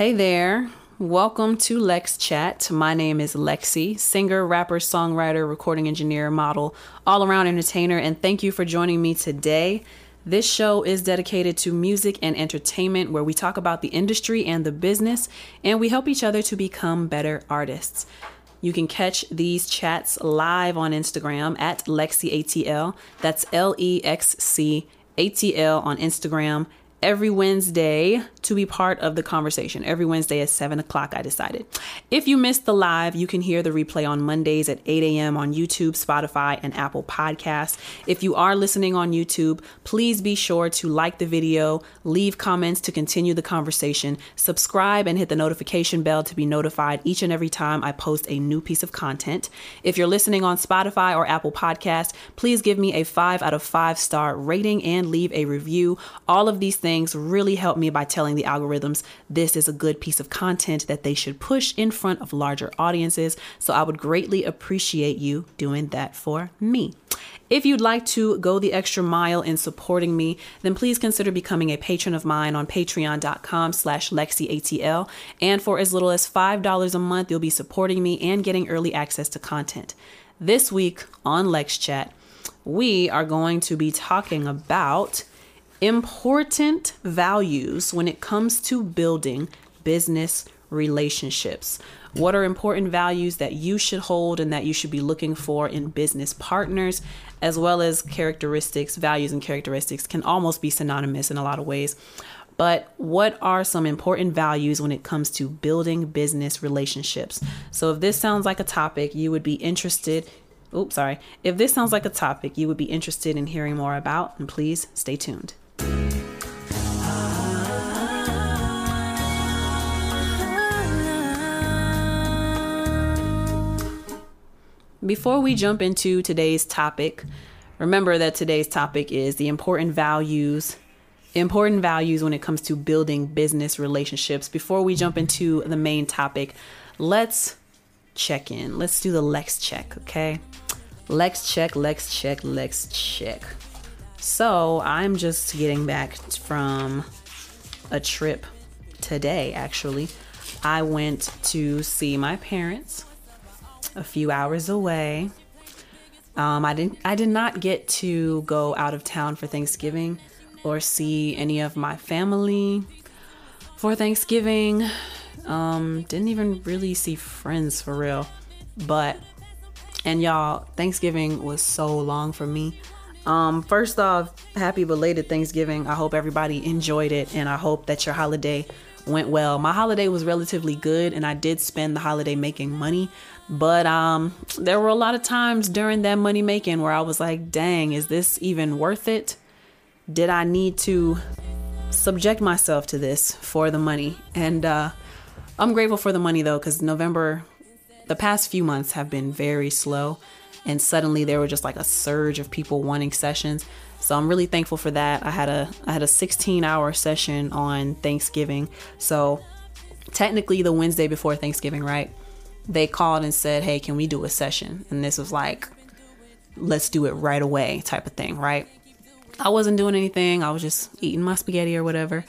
Hey there. Welcome to Lex Chat. My name is Lexi, singer, rapper, songwriter, recording engineer, model, all around entertainer, and thank you for joining me today. This show is dedicated to music and entertainment, where we talk about the industry and the business, and we help each other to become better artists. You can catch these chats live on Instagram at LexiATL. That's L E X C A T L on Instagram every Wednesday to be part of the conversation. Every Wednesday at 7 o'clock, I decided. If you missed the live, you can hear the replay on Mondays at 8 a.m. on YouTube, Spotify, and Apple Podcasts. If you are listening on YouTube, please be sure to like the video, leave comments to continue the conversation, subscribe, and hit the notification bell to be notified each and every time I post a new piece of content. If you're listening on Spotify or Apple Podcast, please give me a 5 out of 5 star rating and leave a review. All of these things things really help me by telling the algorithms this is a good piece of content that they should push in front of larger audiences. So I would greatly appreciate you doing that for me. If you'd like to go the extra mile in supporting me, then please consider becoming a patron of mine on patreon.com slash lexiatl. And for as little as $5 a month, you'll be supporting me and getting early access to content. This week on Lex Chat, we are going to be talking about important values when it comes to building business relationships. What are important values that you should hold and that you should be looking for in business partners, as well as characteristics, values, and characteristics can almost be synonymous in a lot of ways. But what are some important values when it comes to building business relationships? So, if this sounds like a topic you would be interested, oops, sorry. If this sounds like a topic you would be interested in hearing more about, then please stay tuned. Before we jump into today's topic, remember that today's topic is the important values, important values when it comes to building business relationships. Before we jump into the main topic, let's check in. Let's do the Lex check, okay? Lex check, Lex check, Lex check. So, I'm just getting back from a trip today, actually. I went to see my parents a few hours away. Um, I didn't. I did not get to go out of town for Thanksgiving or see any of my family for Thanksgiving. Um, didn't even really see friends for real. But and y'all, Thanksgiving was so long for me. Um, first off, happy belated Thanksgiving. I hope everybody enjoyed it and I hope that your holiday went well. My holiday was relatively good and I did spend the holiday making money. But um, there were a lot of times during that money making where I was like, dang, is this even worth it? Did I need to subject myself to this for the money? And uh, I'm grateful for the money though, because November, the past few months have been very slow. And suddenly there were just like a surge of people wanting sessions. So I'm really thankful for that. I had a I had a 16 hour session on Thanksgiving. So technically the Wednesday before Thanksgiving, right? they called and said, Hey, can we do a session? And this was like, let's do it right away type of thing, right? I wasn't doing anything. I was just eating my spaghetti or whatever.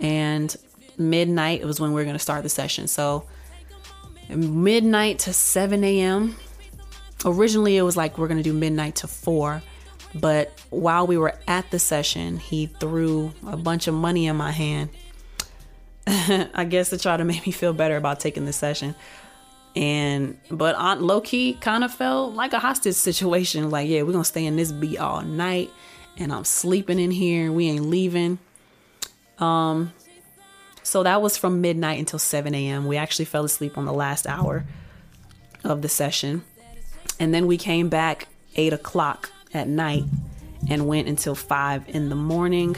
And midnight, it was when we were going to start the session. So midnight to 7 a.m. Originally, it was like we're going to do midnight to 4. But while we were at the session, he threw a bunch of money in my hand. I guess to try to make me feel better about taking the session and but on low key kind of felt like a hostage situation. Like, yeah, we're gonna stay in this beat all night, and I'm sleeping in here. We ain't leaving. Um, so that was from midnight until 7 a.m. We actually fell asleep on the last hour of the session, and then we came back eight o'clock at night and went until five in the morning.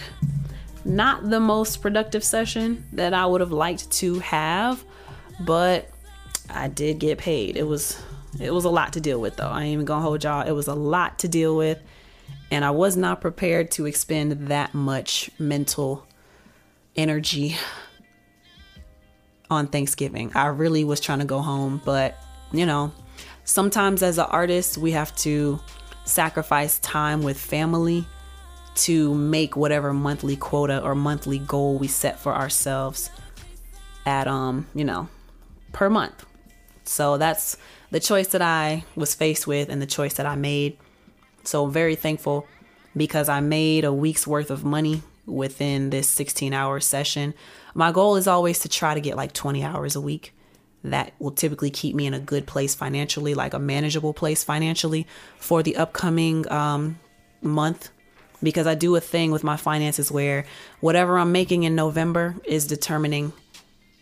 Not the most productive session that I would have liked to have, but I did get paid. It was it was a lot to deal with though. I ain't even gonna hold y'all. It was a lot to deal with. And I was not prepared to expend that much mental energy on Thanksgiving. I really was trying to go home, but you know, sometimes as an artist, we have to sacrifice time with family to make whatever monthly quota or monthly goal we set for ourselves at um, you know, per month. So that's the choice that I was faced with and the choice that I made. So very thankful because I made a week's worth of money within this 16 hour session. My goal is always to try to get like 20 hours a week. That will typically keep me in a good place financially, like a manageable place financially for the upcoming um, month. Because I do a thing with my finances where whatever I'm making in November is determining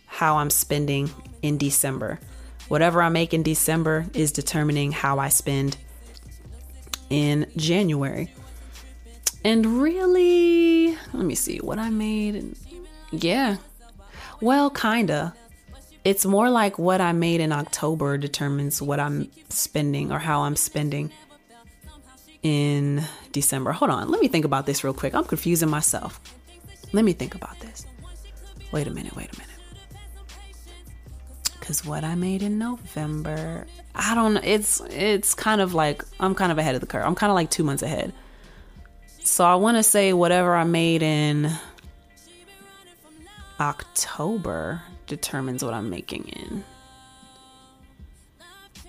how I'm spending in December. Whatever I make in December is determining how I spend in January. And really, let me see what I made. Yeah. Well, kinda. It's more like what I made in October determines what I'm spending or how I'm spending in December. Hold on, let me think about this real quick. I'm confusing myself. Let me think about this. Wait a minute, wait a minute. Cause what I made in November, I don't. Know. It's it's kind of like I'm kind of ahead of the curve. I'm kind of like two months ahead. So I want to say whatever I made in October determines what I'm making in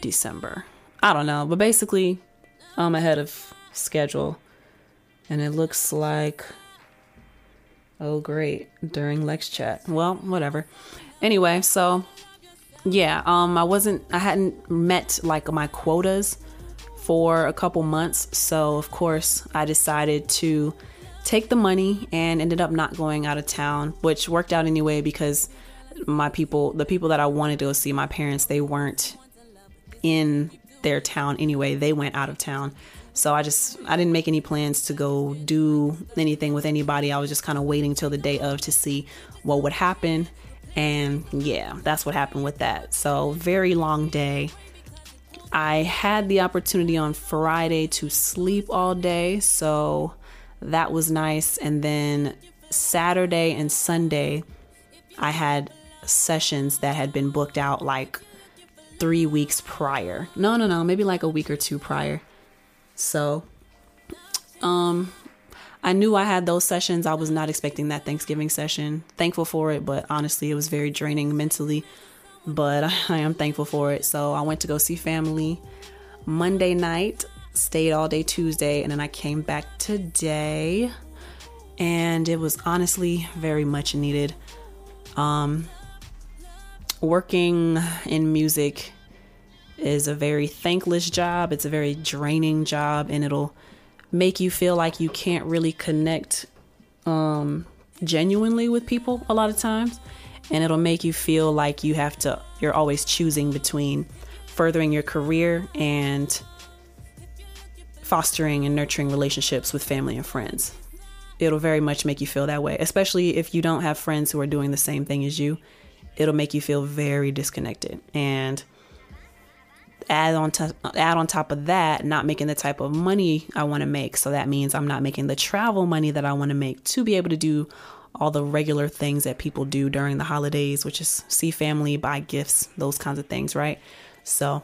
December. I don't know, but basically, I'm ahead of schedule, and it looks like. Oh, great! During Lex Chat. Well, whatever. Anyway, so yeah, um, I wasn't, I hadn't met like my quotas for a couple months. So, of course, I decided to take the money and ended up not going out of town, which worked out anyway because my people, the people that I wanted to go see, my parents, they weren't in their town anyway. They went out of town. So I just I didn't make any plans to go do anything with anybody. I was just kind of waiting till the day of to see what would happen and yeah, that's what happened with that. So, very long day. I had the opportunity on Friday to sleep all day, so that was nice. And then Saturday and Sunday, I had sessions that had been booked out like three weeks prior. No, no, no, maybe like a week or two prior. So, um, I knew I had those sessions. I was not expecting that Thanksgiving session. Thankful for it, but honestly, it was very draining mentally. But I am thankful for it. So I went to go see family Monday night, stayed all day Tuesday, and then I came back today. And it was honestly very much needed. Um, working in music is a very thankless job. It's a very draining job, and it'll make you feel like you can't really connect um, genuinely with people a lot of times. And it'll make you feel like you have to, you're always choosing between furthering your career and fostering and nurturing relationships with family and friends. It'll very much make you feel that way, especially if you don't have friends who are doing the same thing as you. It'll make you feel very disconnected. And add on to add on top of that not making the type of money I want to make. So that means I'm not making the travel money that I want to make to be able to do all the regular things that people do during the holidays which is see family buy gifts those kinds of things right? So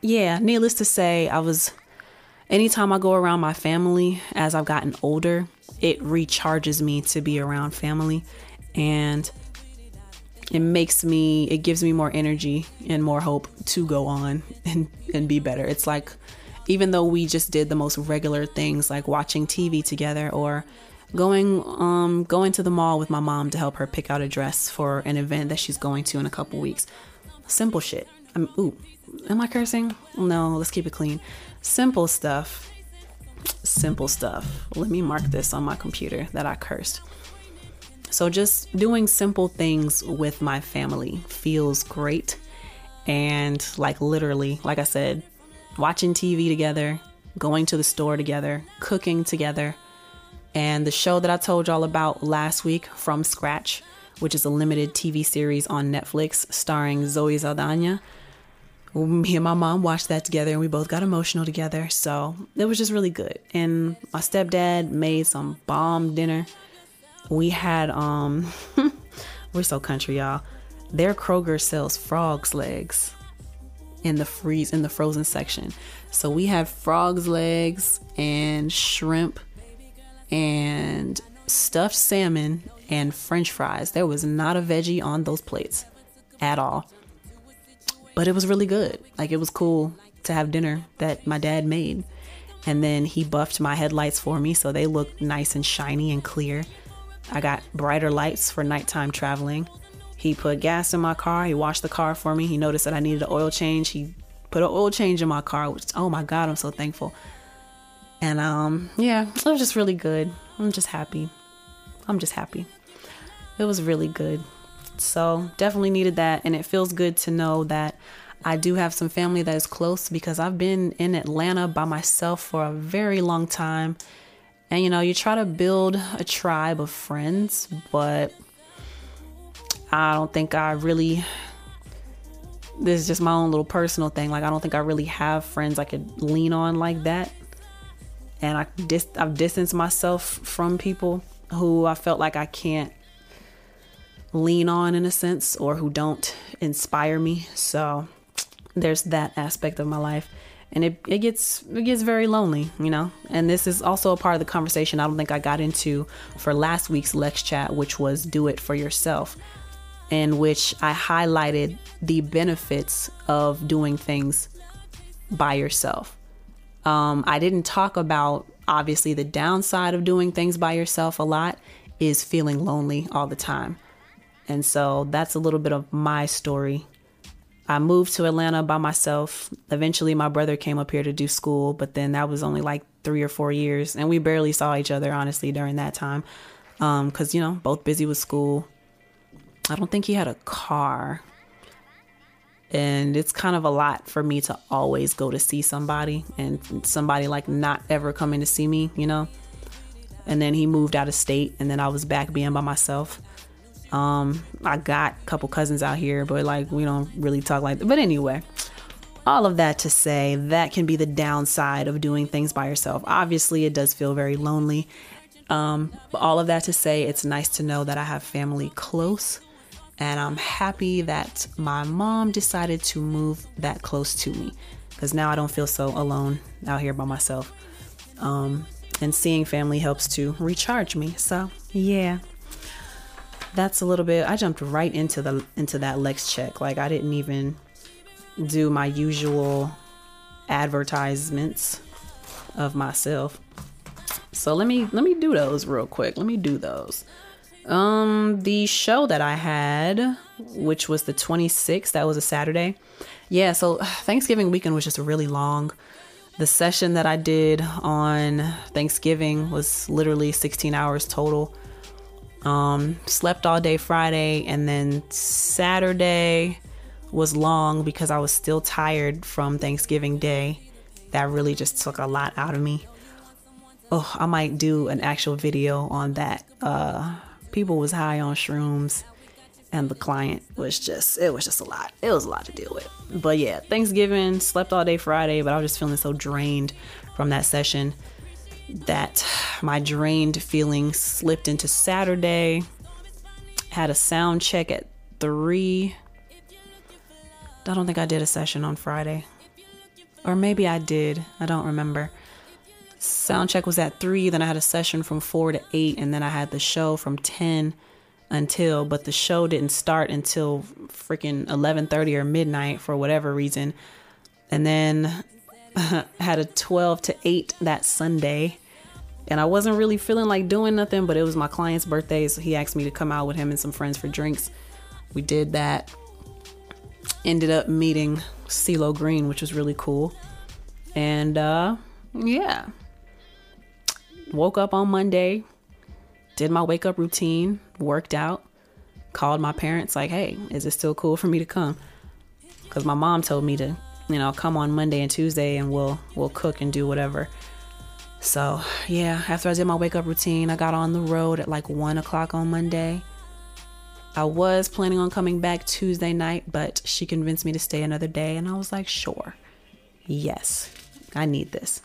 yeah needless to say I was anytime I go around my family as I've gotten older it recharges me to be around family. And it makes me it gives me more energy and more hope to go on and and be better. It's like even though we just did the most regular things like watching tv together or going um going to the mall with my mom to help her pick out a dress for an event that she's going to in a couple weeks simple shit. I'm ooh am i cursing? No let's keep it clean. Simple stuff simple stuff. Let me mark this on my computer that i cursed so, just doing simple things with my family feels great. And, like, literally, like I said, watching TV together, going to the store together, cooking together, and the show that I told y'all about last week, From Scratch, which is a limited TV series on Netflix starring Zoe Saldana. Me and my mom watched that together and we both got emotional together. So it was just really good. And my stepdad made some bomb dinner we had um we're so country y'all their kroger sells frogs legs in the freeze in the frozen section so we had frogs legs and shrimp and stuffed salmon and french fries. There was not a veggie on those plates at all. But it was really good. Like it was cool to have dinner that my dad made. And then he buffed my headlights for me so they looked nice and shiny and clear. I got brighter lights for nighttime traveling. He put gas in my car. He washed the car for me. He noticed that I needed an oil change. He put an oil change in my car, which oh my god, I'm so thankful. And um yeah, it was just really good. I'm just happy. I'm just happy. It was really good. So, definitely needed that and it feels good to know that I do have some family that is close because I've been in Atlanta by myself for a very long time. And you know, you try to build a tribe of friends, but I don't think I really this is just my own little personal thing. Like I don't think I really have friends I could lean on like that. And I dis- I've distanced myself from people who I felt like I can't lean on in a sense or who don't inspire me. So there's that aspect of my life. And it, it gets it gets very lonely, you know. And this is also a part of the conversation I don't think I got into for last week's Lex chat, which was do it for yourself in which I highlighted the benefits of doing things by yourself. Um, I didn't talk about obviously the downside of doing things by yourself a lot is feeling lonely all the time. And so that's a little bit of my story. I moved to Atlanta by myself. Eventually, my brother came up here to do school, but then that was only like three or four years. And we barely saw each other, honestly, during that time. Because, um, you know, both busy with school. I don't think he had a car. And it's kind of a lot for me to always go to see somebody and somebody like not ever coming to see me, you know? And then he moved out of state and then I was back being by myself. Um, I got a couple cousins out here, but like we don't really talk like that. But anyway, all of that to say that can be the downside of doing things by yourself. Obviously, it does feel very lonely. Um, all of that to say, it's nice to know that I have family close and I'm happy that my mom decided to move that close to me because now I don't feel so alone out here by myself. Um, and seeing family helps to recharge me. So, yeah. That's a little bit I jumped right into the into that Lex check. Like I didn't even do my usual advertisements of myself. So let me let me do those real quick. Let me do those. Um, the show that I had, which was the 26th, that was a Saturday. Yeah, so Thanksgiving weekend was just really long. The session that I did on Thanksgiving was literally 16 hours total. Um, slept all day Friday, and then Saturday was long because I was still tired from Thanksgiving Day. That really just took a lot out of me. Oh, I might do an actual video on that. Uh, people was high on shrooms and the client was just it was just a lot it was a lot to deal with but yeah thanksgiving slept all day friday but i was just feeling so drained from that session that my drained feeling slipped into saturday had a sound check at three i don't think i did a session on friday or maybe i did i don't remember sound check was at three. Then I had a session from four to eight, and then I had the show from ten until. But the show didn't start until freaking eleven thirty or midnight for whatever reason. And then had a twelve to eight that Sunday. And I wasn't really feeling like doing nothing, but it was my client's birthday, so he asked me to come out with him and some friends for drinks. We did that. Ended up meeting CeeLo Green, which was really cool. And uh yeah, woke up on Monday, did my wake up routine, worked out, called my parents, like, hey, is it still cool for me to come? Because my mom told me to, you know, come on Monday and Tuesday and we'll we'll cook and do whatever. So yeah, after I did my wake up routine, I got on the road at like one o'clock on Monday. I was planning on coming back Tuesday night, but she convinced me to stay another day, and I was like, sure, yes, I need this.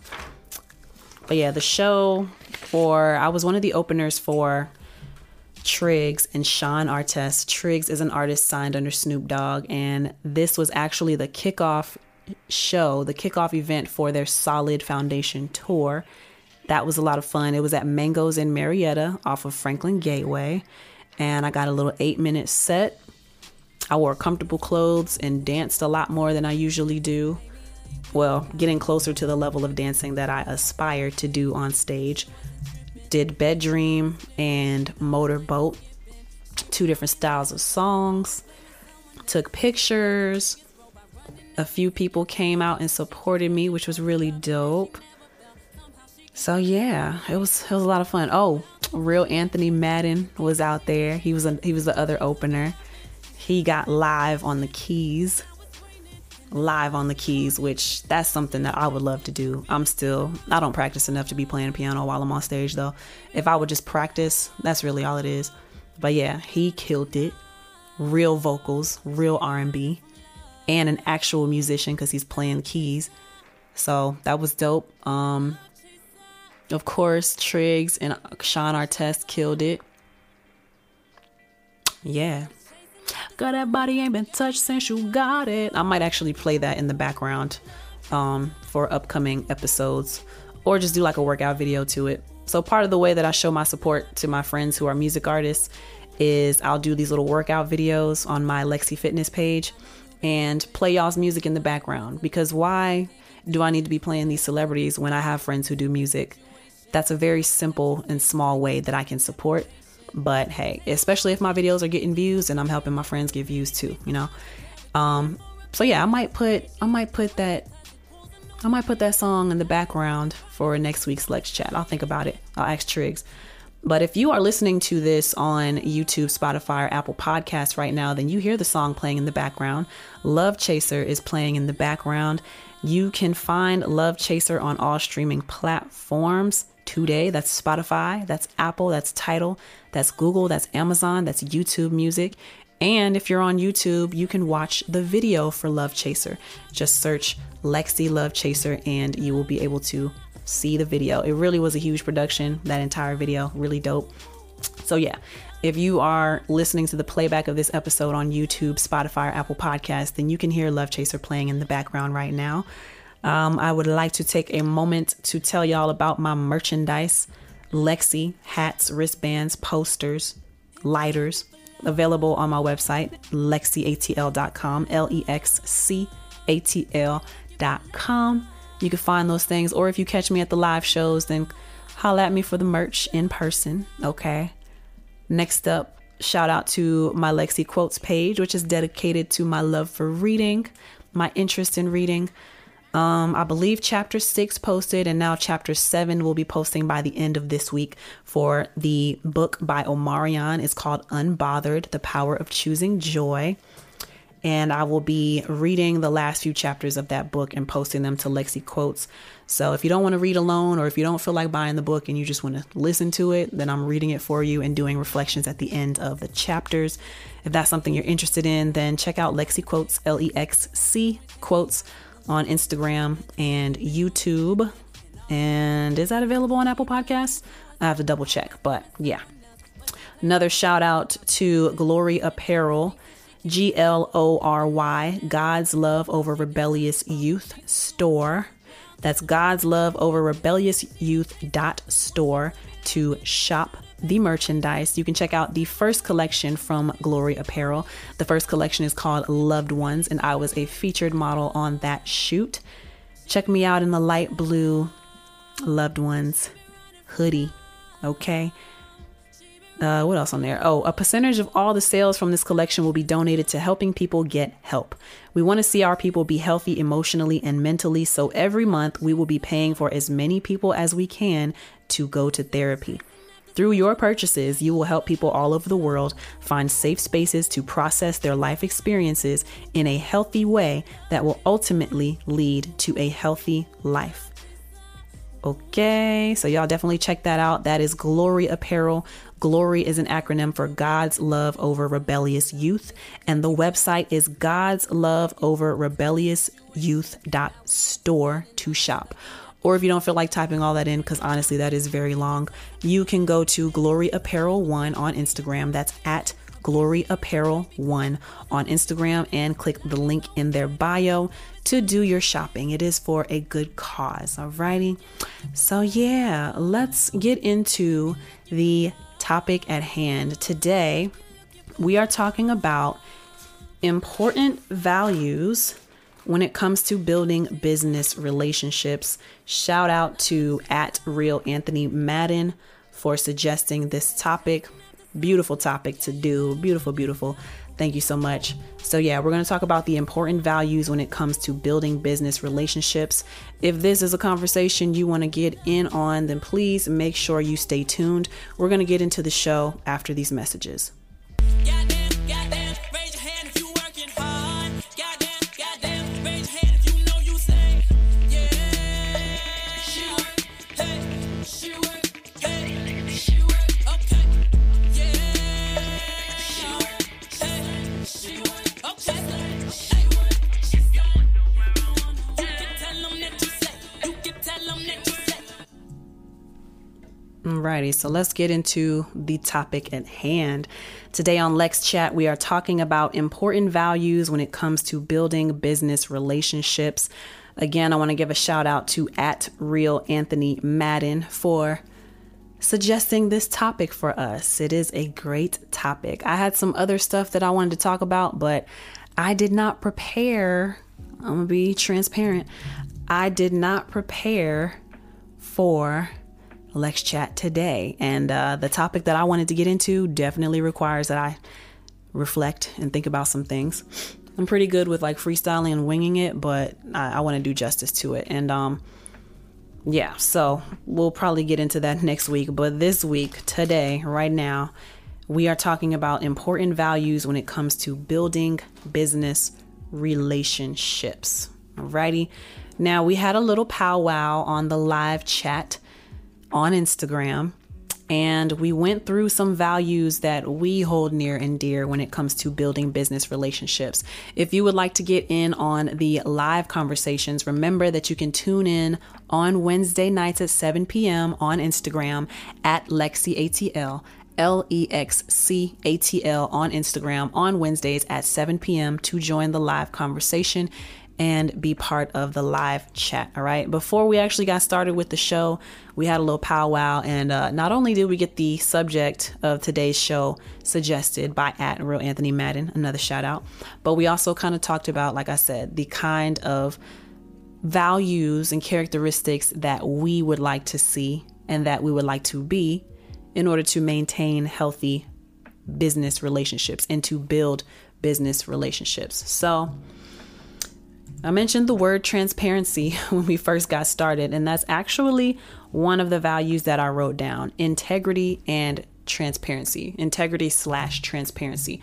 But yeah, the show for I was one of the openers for Triggs and Sean Artest. Triggs is an artist signed under Snoop Dogg, and this was actually the kickoff show, the kickoff event for their Solid Foundation tour. That was a lot of fun. It was at Mangoes in Marietta off of Franklin Gateway. and I got a little eight minute set. I wore comfortable clothes and danced a lot more than I usually do. Well, getting closer to the level of dancing that I aspire to do on stage. Did Bedream and Motorboat, two different styles of songs. Took pictures. A few people came out and supported me, which was really dope. So yeah, it was it was a lot of fun. Oh, real Anthony Madden was out there. He was a, he was the other opener. He got live on the keys. Live on the keys, which that's something that I would love to do. I'm still I don't practice enough to be playing piano while I'm on stage though. If I would just practice, that's really all it is. But yeah, he killed it. Real vocals, real R&B, and an actual musician cuz he's playing keys. So, that was dope. Um of course, Triggs and Sean Artest killed it. Yeah. Got that body ain't been touched since you got it. I might actually play that in the background um, for upcoming episodes or just do like a workout video to it. So, part of the way that I show my support to my friends who are music artists is I'll do these little workout videos on my Lexi Fitness page and play y'all's music in the background. Because why do I need to be playing these celebrities when I have friends who do music? That's a very simple and small way that I can support. But hey, especially if my videos are getting views and I'm helping my friends get views too, you know. Um, so yeah, I might put I might put that I might put that song in the background for next week's Lex Chat. I'll think about it. I'll ask Triggs. But if you are listening to this on YouTube, Spotify, or Apple Podcasts right now, then you hear the song playing in the background. Love Chaser is playing in the background. You can find Love Chaser on all streaming platforms today. That's Spotify, that's Apple, that's Tidal, that's Google, that's Amazon, that's YouTube Music. And if you're on YouTube, you can watch the video for Love Chaser. Just search Lexi Love Chaser and you will be able to see the video. It really was a huge production, that entire video, really dope. So, yeah, if you are listening to the playback of this episode on YouTube, Spotify, or Apple Podcasts, then you can hear Love Chaser playing in the background right now. Um, I would like to take a moment to tell y'all about my merchandise Lexi hats, wristbands, posters, lighters, available on my website, lexiatl.com, L E X C A T L.com. You can find those things, or if you catch me at the live shows, then holla at me for the merch in person, okay? Next up, shout out to my Lexi Quotes page, which is dedicated to my love for reading, my interest in reading. Um, I believe chapter six posted, and now chapter seven will be posting by the end of this week for the book by Omarion. It's called Unbothered The Power of Choosing Joy. And I will be reading the last few chapters of that book and posting them to Lexi Quotes. So if you don't want to read alone, or if you don't feel like buying the book and you just want to listen to it, then I'm reading it for you and doing reflections at the end of the chapters. If that's something you're interested in, then check out Lexi Quotes, L E X C Quotes on Instagram and YouTube. And is that available on Apple Podcasts? I have to double check, but yeah. Another shout out to Glory Apparel, G L O R Y, God's Love Over Rebellious Youth store. That's God's Love Over Rebellious Youth dot store to shop the merchandise. You can check out the first collection from Glory Apparel. The first collection is called Loved Ones, and I was a featured model on that shoot. Check me out in the light blue Loved Ones hoodie. Okay. Uh, what else on there? Oh, a percentage of all the sales from this collection will be donated to helping people get help. We want to see our people be healthy emotionally and mentally, so every month we will be paying for as many people as we can to go to therapy. Through your purchases, you will help people all over the world find safe spaces to process their life experiences in a healthy way that will ultimately lead to a healthy life. Okay, so y'all definitely check that out. That is Glory Apparel. Glory is an acronym for God's Love Over Rebellious Youth, and the website is God's Love Over Rebellious Youth store to shop. Or if you don't feel like typing all that in, because honestly, that is very long, you can go to Glory Apparel One on Instagram. That's at Glory Apparel One on Instagram and click the link in their bio to do your shopping. It is for a good cause. Alrighty. So, yeah, let's get into the topic at hand. Today, we are talking about important values when it comes to building business relationships. Shout out to at real Anthony Madden for suggesting this topic. Beautiful topic to do. Beautiful, beautiful. Thank you so much. So, yeah, we're going to talk about the important values when it comes to building business relationships. If this is a conversation you want to get in on, then please make sure you stay tuned. We're going to get into the show after these messages. Alrighty, so let's get into the topic at hand. Today on Lex Chat, we are talking about important values when it comes to building business relationships. Again, I want to give a shout out to at real Anthony Madden for suggesting this topic for us. It is a great topic. I had some other stuff that I wanted to talk about, but I did not prepare. I'm to be transparent. I did not prepare for Lex Chat today. And uh, the topic that I wanted to get into definitely requires that I reflect and think about some things. I'm pretty good with like freestyling and winging it, but I, I want to do justice to it. And um, yeah, so we'll probably get into that next week. But this week, today, right now, we are talking about important values when it comes to building business relationships. Alrighty. Now, we had a little powwow on the live chat on Instagram. And we went through some values that we hold near and dear when it comes to building business relationships. If you would like to get in on the live conversations, remember that you can tune in on Wednesday nights at 7 p.m. on Instagram at LexiATL. L E X C A T L on Instagram on Wednesdays at 7 p.m. to join the live conversation and be part of the live chat. All right. Before we actually got started with the show, we had a little powwow, and uh, not only did we get the subject of today's show suggested by at real Anthony Madden, another shout out, but we also kind of talked about, like I said, the kind of values and characteristics that we would like to see and that we would like to be in order to maintain healthy business relationships and to build business relationships. So, I mentioned the word transparency when we first got started, and that's actually one of the values that I wrote down integrity and transparency. Integrity slash transparency.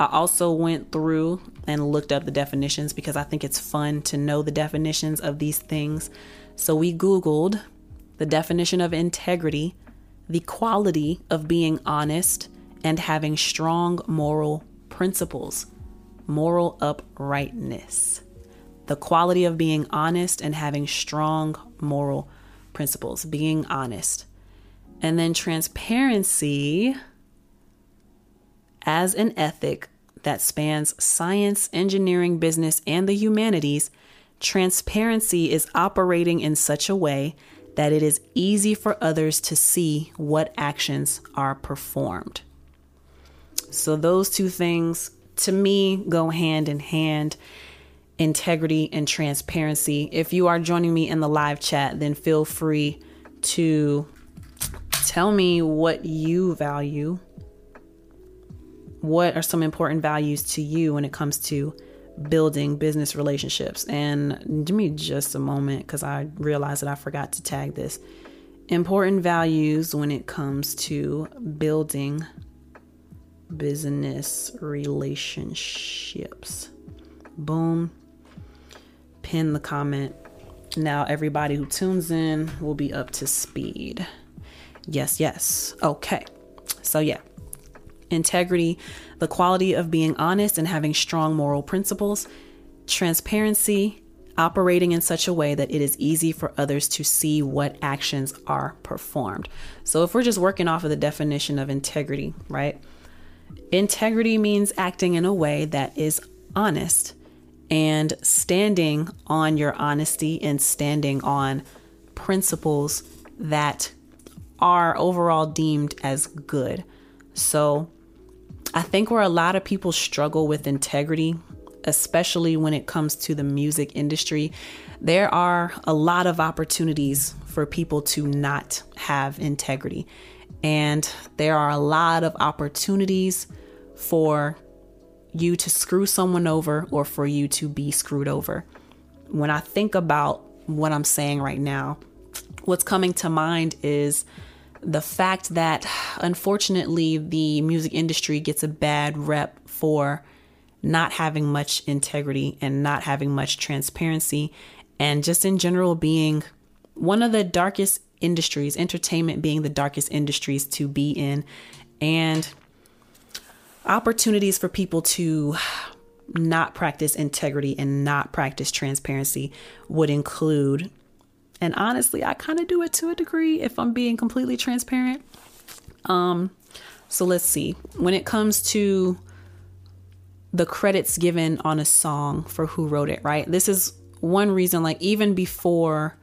I also went through and looked up the definitions because I think it's fun to know the definitions of these things. So we Googled the definition of integrity, the quality of being honest and having strong moral principles, moral uprightness the quality of being honest and having strong moral principles, being honest. And then transparency as an ethic that spans science, engineering, business, and the humanities. Transparency is operating in such a way that it is easy for others to see what actions are performed. So, those two things to me go hand in hand integrity and transparency. If you are joining me in the live chat, then feel free to tell me what you value. What are some important values to you when it comes to building business relationships? And give me just a moment because I realized that I forgot to tag this. Important values when it comes to building business relationships. Boom pin the comment. Now, everybody who tunes in will be up to speed. Yes, yes. Okay. So, yeah, integrity, the quality of being honest and having strong moral principles, transparency, operating in such a way that it is easy for others to see what actions are performed. So, if we're just working off of the definition of integrity, right? Integrity means acting in a way that is honest and standing on your honesty and standing on principles that are overall deemed as good. So I think where a lot of people struggle with integrity, especially when it comes to the music industry, there are a lot of opportunities for people to not have integrity. And there are a lot of opportunities for you to screw someone over or for you to be screwed over. When I think about what I'm saying right now, what's coming to mind is the fact that unfortunately the music industry gets a bad rep for not having much integrity and not having much transparency and just in general being one of the darkest industries, entertainment being the darkest industries to be in and opportunities for people to not practice integrity and not practice transparency would include and honestly i kind of do it to a degree if i'm being completely transparent. Um so let's see. When it comes to the credits given on a song for who wrote it right? This is one reason like even before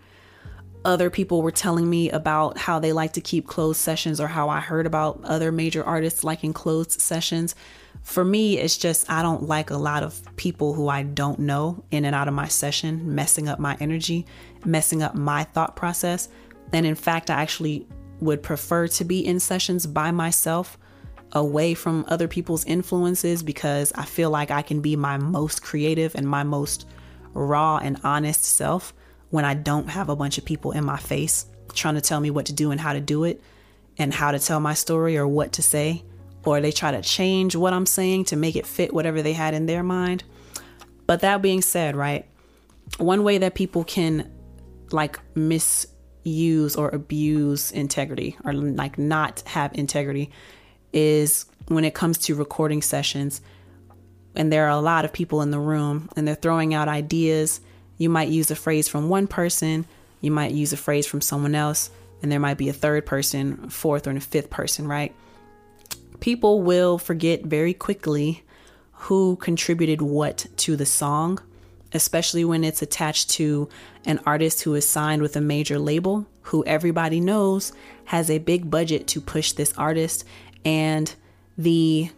other people were telling me about how they like to keep closed sessions or how I heard about other major artists liking closed sessions. For me, it's just I don't like a lot of people who I don't know in and out of my session, messing up my energy, messing up my thought process. And in fact, I actually would prefer to be in sessions by myself, away from other people's influences, because I feel like I can be my most creative and my most raw and honest self when I don't have a bunch of people in my face trying to tell me what to do and how to do it and how to tell my story or what to say, or they try to change what I'm saying to make it fit whatever they had in their mind. But that being said, right, one way that people can like misuse or abuse integrity or like not have integrity is when it comes to recording sessions and there are a lot of people in the room and they're throwing out ideas you might use a phrase from one person, you might use a phrase from someone else, and there might be a third person, fourth, or a fifth person, right? People will forget very quickly who contributed what to the song, especially when it's attached to an artist who is signed with a major label who everybody knows has a big budget to push this artist and the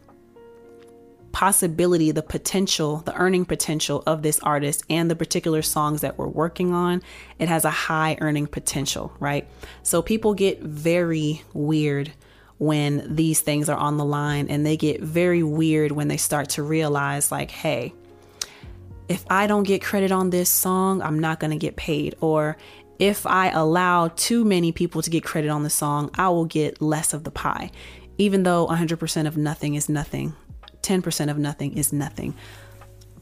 possibility, the potential, the earning potential of this artist and the particular songs that we're working on, it has a high earning potential, right? So people get very weird when these things are on the line and they get very weird when they start to realize, like, hey, if I don't get credit on this song, I'm not going to get paid. Or if I allow too many people to get credit on the song, I will get less of the pie. Even though 100% of nothing is nothing, 10% of nothing is nothing.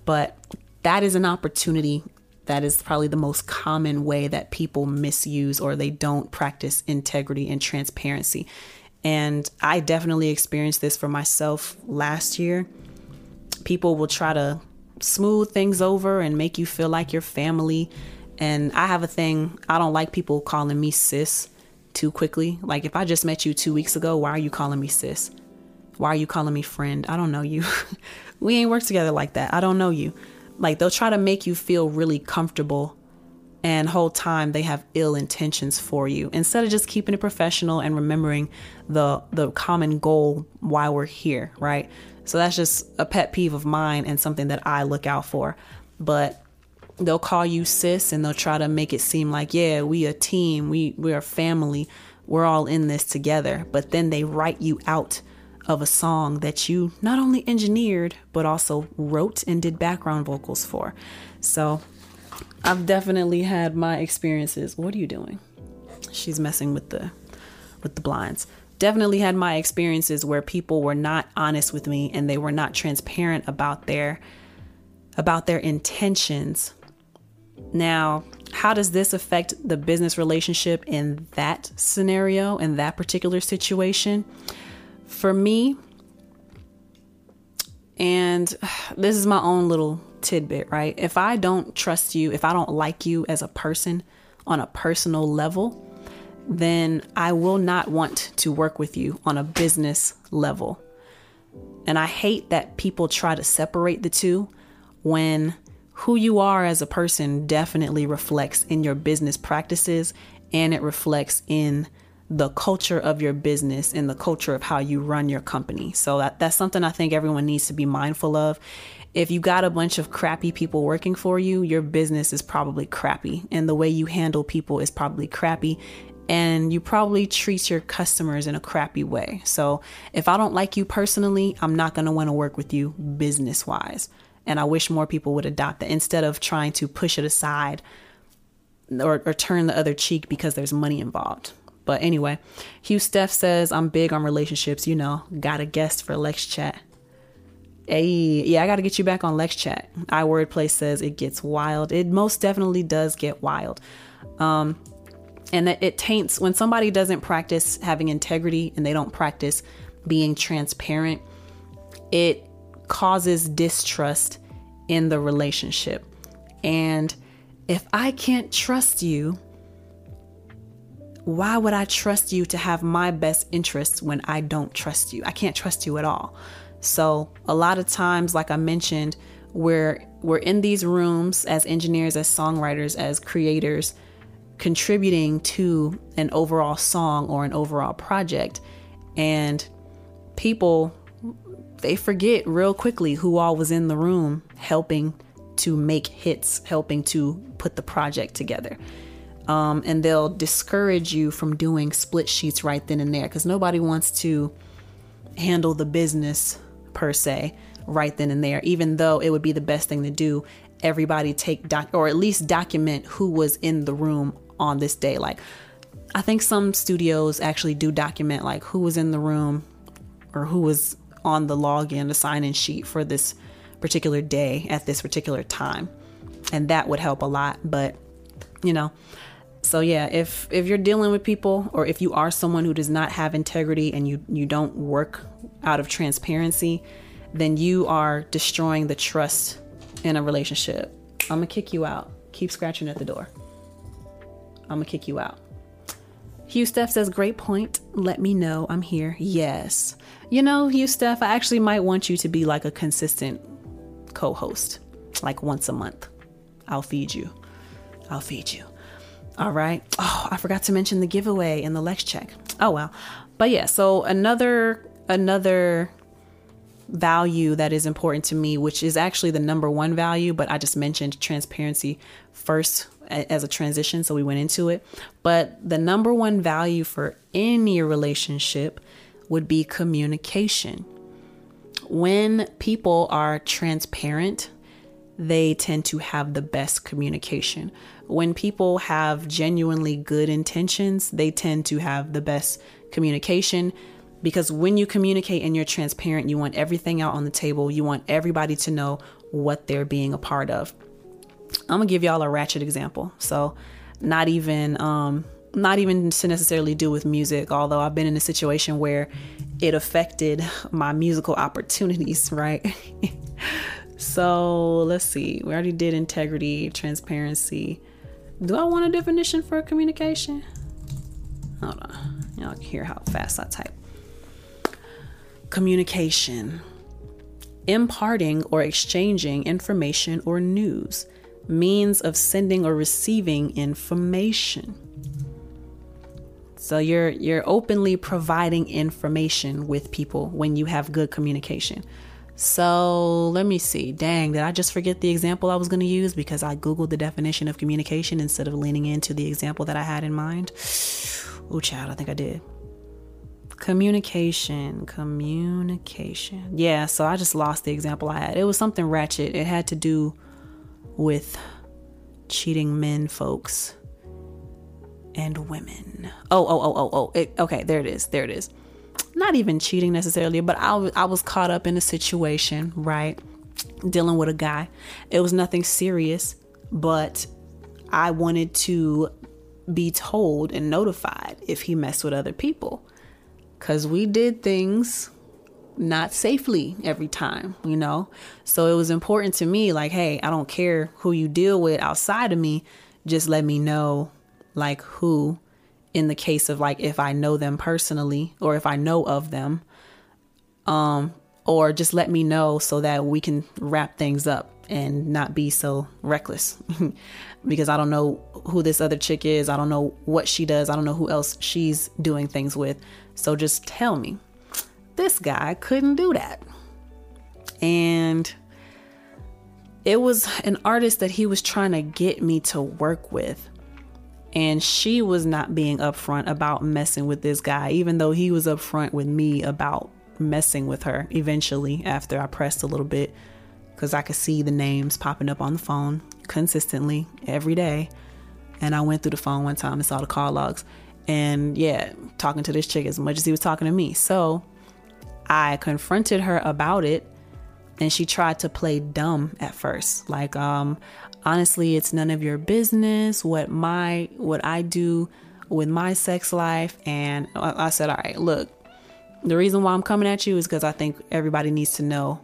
But that is an opportunity that is probably the most common way that people misuse or they don't practice integrity and transparency. And I definitely experienced this for myself last year. People will try to smooth things over and make you feel like your family. And I have a thing, I don't like people calling me sis too quickly. Like if I just met you two weeks ago, why are you calling me sis? Why are you calling me friend? I don't know you. we ain't worked together like that. I don't know you. Like they'll try to make you feel really comfortable and whole time they have ill intentions for you instead of just keeping it professional and remembering the the common goal why we're here, right? So that's just a pet peeve of mine and something that I look out for. But they'll call you sis and they'll try to make it seem like, yeah, we a team, we we're a family, we're all in this together. But then they write you out of a song that you not only engineered, but also wrote and did background vocals for. So I've definitely had my experiences. What are you doing? She's messing with the with the blinds. Definitely had my experiences where people were not honest with me and they were not transparent about their about their intentions. Now, how does this affect the business relationship in that scenario in that particular situation? For me, and this is my own little tidbit, right? If I don't trust you, if I don't like you as a person on a personal level, then I will not want to work with you on a business level. And I hate that people try to separate the two when who you are as a person definitely reflects in your business practices and it reflects in the culture of your business and the culture of how you run your company. So that, that's something I think everyone needs to be mindful of. If you got a bunch of crappy people working for you, your business is probably crappy and the way you handle people is probably crappy and you probably treat your customers in a crappy way. So if I don't like you personally, I'm not going to want to work with you business wise. And I wish more people would adopt that instead of trying to push it aside or, or turn the other cheek because there's money involved. But anyway, Hugh Steph says, I'm big on relationships. You know, got a guest for Lex Chat. Hey, yeah, I got to get you back on Lex Chat. iWordplay says it gets wild. It most definitely does get wild. Um, and that it taints when somebody doesn't practice having integrity and they don't practice being transparent, it causes distrust in the relationship. And if I can't trust you, why would I trust you to have my best interests when I don't trust you? I can't trust you at all. So, a lot of times, like I mentioned, we're we're in these rooms as engineers, as songwriters, as creators, contributing to an overall song or an overall project. And people they forget real quickly who all was in the room helping to make hits, helping to put the project together um, and they'll discourage you from doing split sheets right then and there because nobody wants to handle the business per se right then and there, even though it would be the best thing to do. Everybody take doc or at least document who was in the room on this day. Like, I think some studios actually do document like who was in the room or who was on the login, the sign in sheet for this particular day at this particular time. And that would help a lot. But, you know, so yeah, if if you're dealing with people or if you are someone who does not have integrity and you you don't work out of transparency, then you are destroying the trust in a relationship. I'm to kick you out. Keep scratching at the door. I'm to kick you out. Hugh Steph says, Great point. Let me know. I'm here. Yes. You know, Hugh Steph, I actually might want you to be like a consistent co host, like once a month. I'll feed you. I'll feed you. All right. Oh, I forgot to mention the giveaway and the Lex check. Oh well. But yeah, so another another value that is important to me, which is actually the number one value, but I just mentioned transparency first as a transition, so we went into it. But the number one value for any relationship would be communication. When people are transparent, they tend to have the best communication when people have genuinely good intentions, they tend to have the best communication because when you communicate and you're transparent, you want everything out on the table. You want everybody to know what they're being a part of. I'm gonna give y'all a ratchet example. So, not even um, not even to necessarily do with music, although I've been in a situation where it affected my musical opportunities, right? So let's see. We already did integrity, transparency. Do I want a definition for communication? Hold on. Y'all can hear how fast I type. Communication. Imparting or exchanging information or news. Means of sending or receiving information. So you're you're openly providing information with people when you have good communication. So let me see. Dang, did I just forget the example I was going to use because I Googled the definition of communication instead of leaning into the example that I had in mind? Oh, child, I think I did. Communication, communication. Yeah, so I just lost the example I had. It was something ratchet. It had to do with cheating men, folks, and women. Oh, oh, oh, oh, oh. It, okay, there it is. There it is not even cheating necessarily, but I, I was caught up in a situation, right? Dealing with a guy. It was nothing serious, but I wanted to be told and notified if he messed with other people. Because we did things not safely every time, you know? So it was important to me, like, hey, I don't care who you deal with outside of me, just let me know, like, who in the case of like if I know them personally or if I know of them. Um, or just let me know so that we can wrap things up and not be so reckless because I don't know who this other chick is. I don't know what she does. I don't know who else she's doing things with. So just tell me. This guy couldn't do that. And it was an artist that he was trying to get me to work with. And she was not being upfront about messing with this guy, even though he was upfront with me about messing with her eventually after I pressed a little bit because I could see the names popping up on the phone consistently every day. And I went through the phone one time and saw the call logs. And yeah, talking to this chick as much as he was talking to me. So I confronted her about it and she tried to play dumb at first. Like, um, honestly, it's none of your business what my what I do with my sex life. And I said, all right, look, the reason why I'm coming at you is because I think everybody needs to know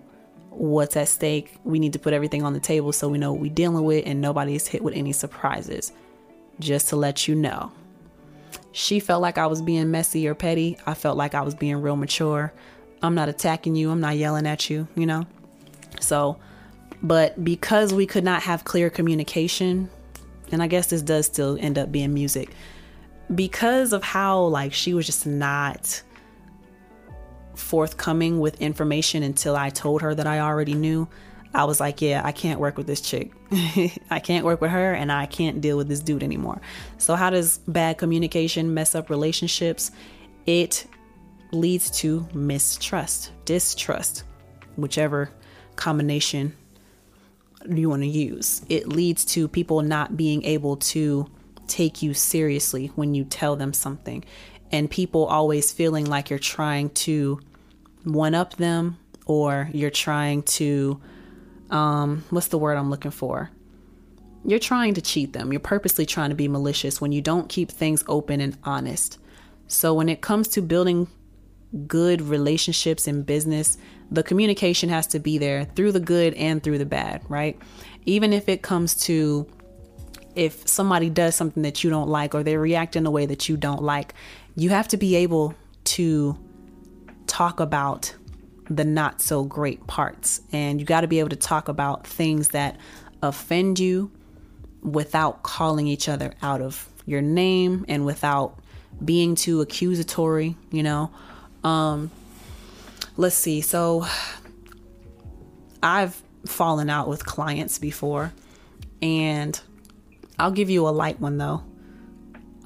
what's at stake. We need to put everything on the table so we know what we're dealing with and nobody's hit with any surprises. Just to let you know. She felt like I was being messy or petty. I felt like I was being real mature. I'm not attacking you. I'm not yelling at you, you know? So, but because we could not have clear communication, and I guess this does still end up being music, because of how like she was just not forthcoming with information until I told her that I already knew. I was like, yeah, I can't work with this chick. I can't work with her and I can't deal with this dude anymore. So, how does bad communication mess up relationships? It leads to mistrust, distrust, whichever combination you want to use. It leads to people not being able to take you seriously when you tell them something and people always feeling like you're trying to one up them or you're trying to um what's the word I'm looking for? You're trying to cheat them. You're purposely trying to be malicious when you don't keep things open and honest. So when it comes to building good relationships in business, the communication has to be there through the good and through the bad, right? Even if it comes to if somebody does something that you don't like or they react in a way that you don't like, you have to be able to talk about the not so great parts. And you got to be able to talk about things that offend you without calling each other out of your name and without being too accusatory, you know. Um let's see. So I've fallen out with clients before and I'll give you a light one though.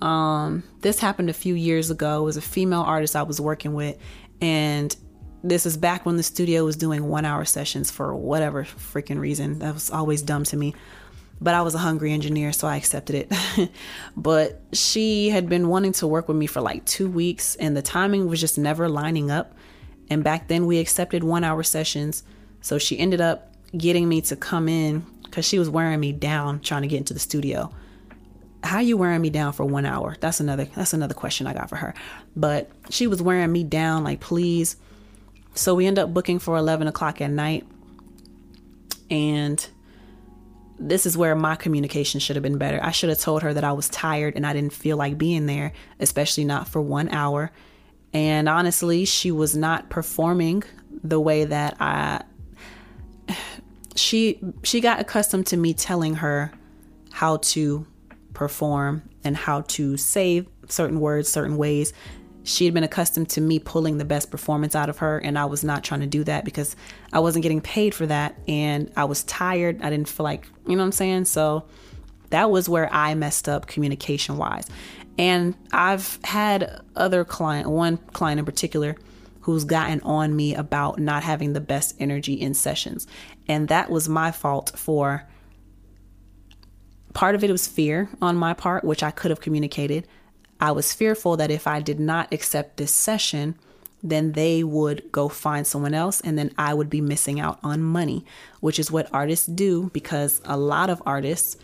Um, this happened a few years ago. It was a female artist I was working with, and this is back when the studio was doing one hour sessions for whatever freaking reason. That was always dumb to me. But I was a hungry engineer, so I accepted it. but she had been wanting to work with me for like two weeks, and the timing was just never lining up. And back then, we accepted one hour sessions. So she ended up getting me to come in because she was wearing me down trying to get into the studio how are you wearing me down for one hour? That's another that's another question I got for her. But she was wearing me down like please. So we end up booking for eleven o'clock at night. And this is where my communication should have been better. I should have told her that I was tired and I didn't feel like being there, especially not for one hour. And honestly, she was not performing the way that I she she got accustomed to me telling her how to perform and how to say certain words certain ways she had been accustomed to me pulling the best performance out of her and I was not trying to do that because I wasn't getting paid for that and I was tired. I didn't feel like, you know what I'm saying? So that was where I messed up communication wise. And I've had other client, one client in particular who's gotten on me about not having the best energy in sessions. And that was my fault for Part of it was fear on my part, which I could have communicated. I was fearful that if I did not accept this session, then they would go find someone else and then I would be missing out on money, which is what artists do because a lot of artists,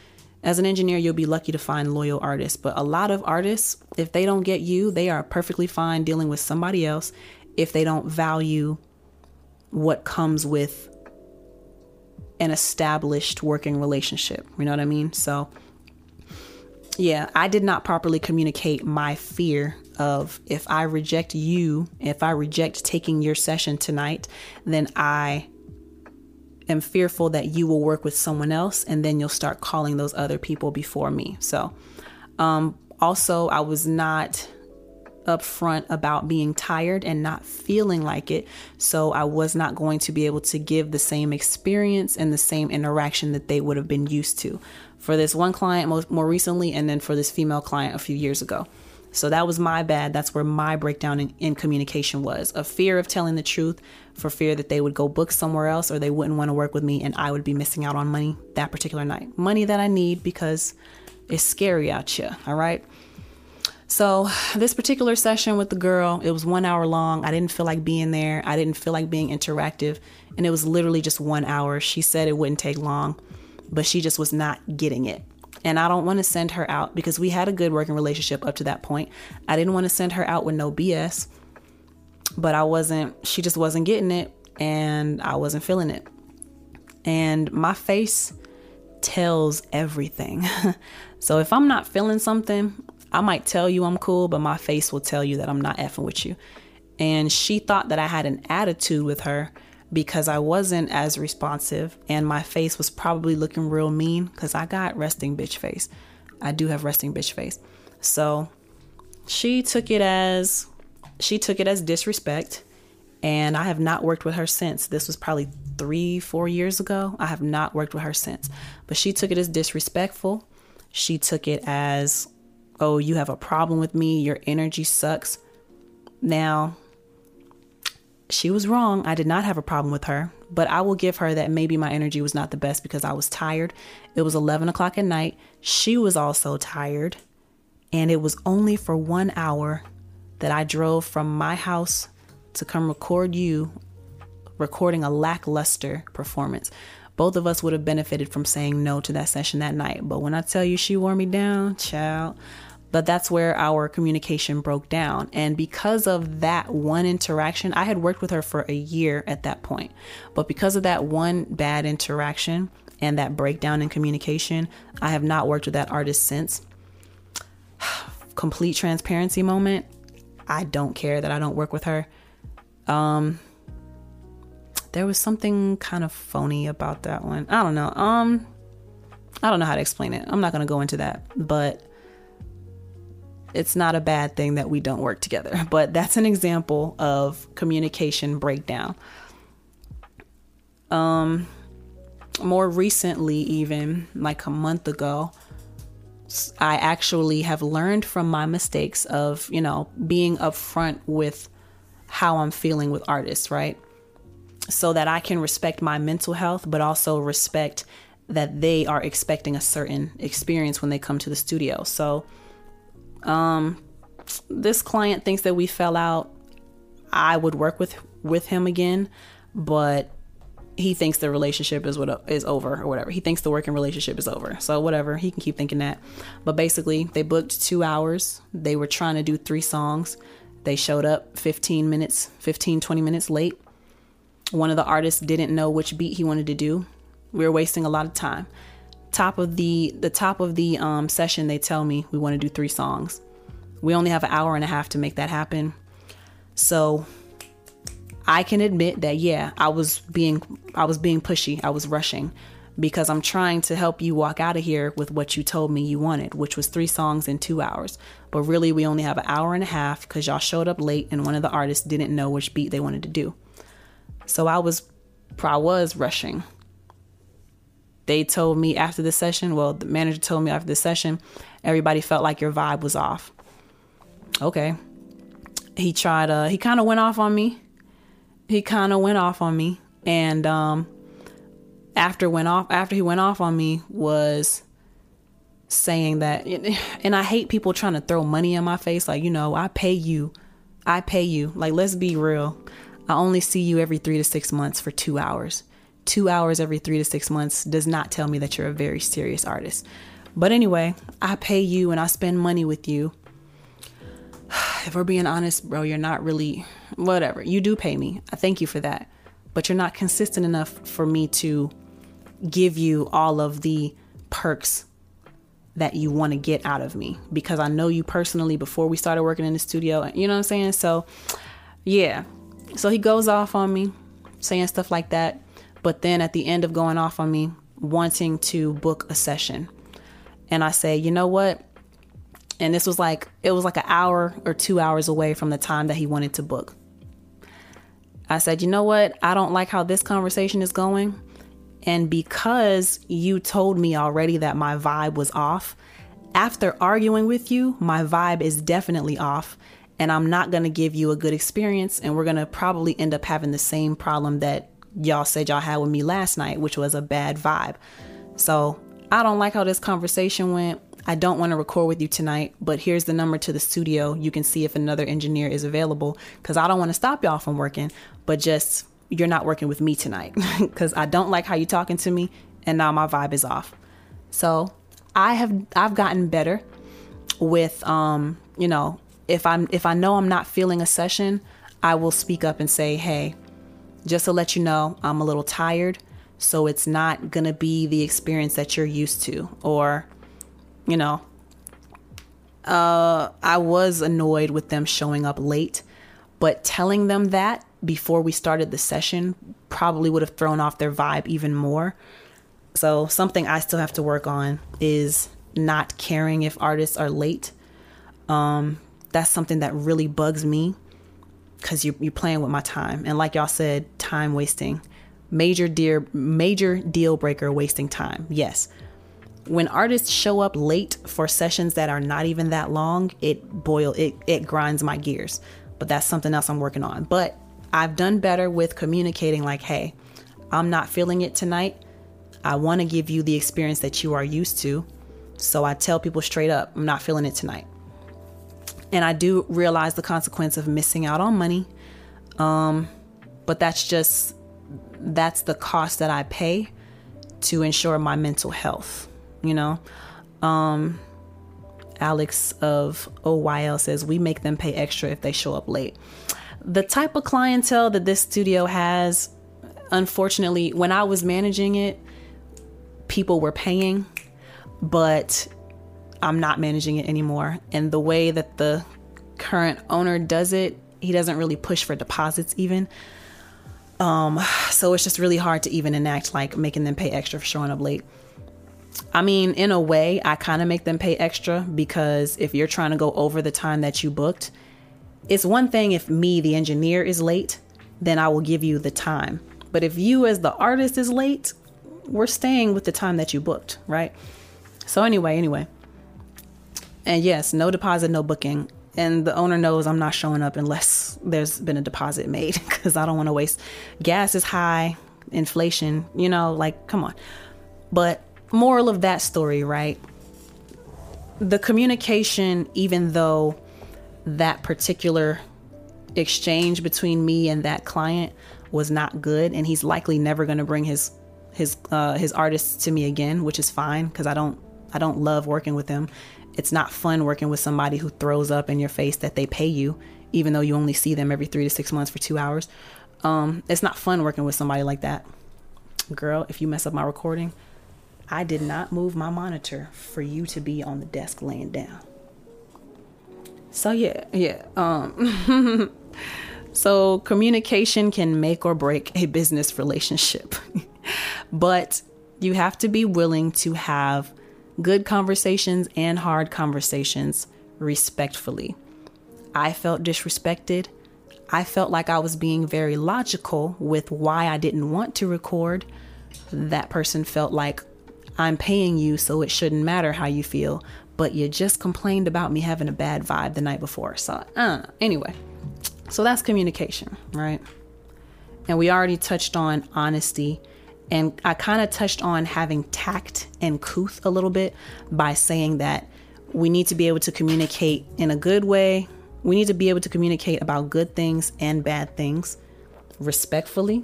as an engineer, you'll be lucky to find loyal artists, but a lot of artists, if they don't get you, they are perfectly fine dealing with somebody else if they don't value what comes with an established working relationship. You know what I mean? So, yeah, I did not properly communicate my fear of if I reject you, if I reject taking your session tonight, then I am fearful that you will work with someone else and then you'll start calling those other people before me. So, um, also, I was not upfront about being tired and not feeling like it. So I was not going to be able to give the same experience and the same interaction that they would have been used to for this one client most, more recently, and then for this female client a few years ago. So that was my bad. That's where my breakdown in, in, communication was a fear of telling the truth, for fear that they would go book somewhere else or they wouldn't want to work with me and I would be missing out on money that particular night. Money that I need because it's scary out here. All right. So, this particular session with the girl, it was one hour long. I didn't feel like being there. I didn't feel like being interactive. And it was literally just one hour. She said it wouldn't take long, but she just was not getting it. And I don't want to send her out because we had a good working relationship up to that point. I didn't want to send her out with no BS, but I wasn't, she just wasn't getting it and I wasn't feeling it. And my face tells everything. so if I'm not feeling something, I might tell you I'm cool, but my face will tell you that I'm not effing with you. And she thought that I had an attitude with her because I wasn't as responsive and my face was probably looking real mean because I got resting bitch face. I do have resting bitch face. So she took it as she took it as disrespect and I have not worked with her since. This was probably three, four years ago. I have not worked with her since. But she took it as disrespectful. She took it as oh, you have a problem with me, your energy sucks. Now, she was wrong. I did not have a problem with her, but I will give her that maybe my energy was not the best because I was tired. It was 11 o'clock at night. She was also tired. And it was only for one hour that I drove from my house to come record you recording a lackluster performance both of us would have benefited from saying no to that session that night. But when I tell you she wore me down, child, but that's where our communication broke down. And because of that one interaction, I had worked with her for a year at that point. But because of that one bad interaction and that breakdown in communication, I have not worked with that artist since. Complete transparency moment. I don't care that I don't work with her. Um, there was something kind of phony about that one. I don't know. Um I don't know how to explain it. I'm not going to go into that, but it's not a bad thing that we don't work together. But that's an example of communication breakdown. Um more recently even like a month ago, I actually have learned from my mistakes of, you know, being upfront with how I'm feeling with artists, right? so that I can respect my mental health, but also respect that they are expecting a certain experience when they come to the studio. So, um, this client thinks that we fell out. I would work with with him again, but he thinks the relationship is what is over or whatever. He thinks the working relationship is over. So whatever, he can keep thinking that. But basically, they booked 2 hours. They were trying to do 3 songs. They showed up 15 minutes, 15 20 minutes late one of the artists didn't know which beat he wanted to do. We were wasting a lot of time. Top of the the top of the um, session, they tell me we want to do three songs. We only have an hour and a half to make that happen. So I can admit that yeah, I was being I was being pushy. I was rushing because I'm trying to help you walk out of here with what you told me you wanted, which was three songs in 2 hours. But really we only have an hour and a half cuz y'all showed up late and one of the artists didn't know which beat they wanted to do. So I was I was rushing. They told me after the session, well, the manager told me after the session, everybody felt like your vibe was off. Okay. He tried uh he kind of went off on me. He kind of went off on me and um after went off after he went off on me was saying that and I hate people trying to throw money in my face like, you know, I pay you. I pay you. Like let's be real. I only see you every three to six months for two hours. Two hours every three to six months does not tell me that you're a very serious artist. But anyway, I pay you and I spend money with you. If we're being honest, bro, you're not really, whatever. You do pay me. I thank you for that. But you're not consistent enough for me to give you all of the perks that you want to get out of me because I know you personally before we started working in the studio. You know what I'm saying? So, yeah, so he goes off on me saying stuff like that. But then at the end of going off on me, wanting to book a session. And I say, you know what? And this was like, it was like an hour or two hours away from the time that he wanted to book. I said, you know what? I don't like how this conversation is going. And because you told me already that my vibe was off, after arguing with you, my vibe is definitely off. And I'm not going to give you a good experience. And we're going to probably end up having the same problem that y'all said y'all had with me last night, which was a bad vibe. So I don't like how this conversation went. I don't want to record with you tonight, but here's the number to the studio. You can see if another engineer is available because I don't want to stop y'all from working, but just you're not working with me tonight because I don't like how you're talking to me and now my vibe is off. So I have I've gotten better with um, you know, if I'm if I know I'm not feeling a session, I will speak up and say, hey, just to let you know, I'm a little tired. So it's not gonna be the experience that you're used to. Or, you know, uh, I was annoyed with them showing up late, but telling them that before we started the session probably would have thrown off their vibe even more. So, something I still have to work on is not caring if artists are late. Um, that's something that really bugs me because you're, you're playing with my time. And like y'all said, time wasting. Major dear major deal breaker wasting time. Yes. When artists show up late for sessions that are not even that long, it boil it it grinds my gears. But that's something else I'm working on. But I've done better with communicating like, hey, I'm not feeling it tonight. I want to give you the experience that you are used to. So I tell people straight up, I'm not feeling it tonight. And I do realize the consequence of missing out on money. Um, but that's just that's the cost that I pay to ensure my mental health, you know. Um, Alex of OYL says we make them pay extra if they show up late the type of clientele that this studio has, unfortunately, when I was managing it, people were paying, but I'm not managing it anymore. And the way that the current owner does it, he doesn't really push for deposits even. Um, so it's just really hard to even enact like making them pay extra for showing up late. I mean, in a way, I kind of make them pay extra because if you're trying to go over the time that you booked, it's one thing if me, the engineer, is late, then I will give you the time. But if you, as the artist, is late, we're staying with the time that you booked, right? So, anyway, anyway. And yes, no deposit, no booking. And the owner knows I'm not showing up unless there's been a deposit made because I don't want to waste. Gas is high, inflation, you know, like, come on. But, moral of that story, right? The communication, even though that particular exchange between me and that client was not good and he's likely never going to bring his his uh, his artists to me again which is fine because i don't i don't love working with him it's not fun working with somebody who throws up in your face that they pay you even though you only see them every three to six months for two hours um, it's not fun working with somebody like that girl if you mess up my recording i did not move my monitor for you to be on the desk laying down so yeah, yeah. Um so communication can make or break a business relationship. but you have to be willing to have good conversations and hard conversations respectfully. I felt disrespected. I felt like I was being very logical with why I didn't want to record. That person felt like I'm paying you, so it shouldn't matter how you feel but you just complained about me having a bad vibe the night before. So, uh, anyway, so that's communication, right? And we already touched on honesty. And I kind of touched on having tact and couth a little bit by saying that we need to be able to communicate in a good way. We need to be able to communicate about good things and bad things respectfully.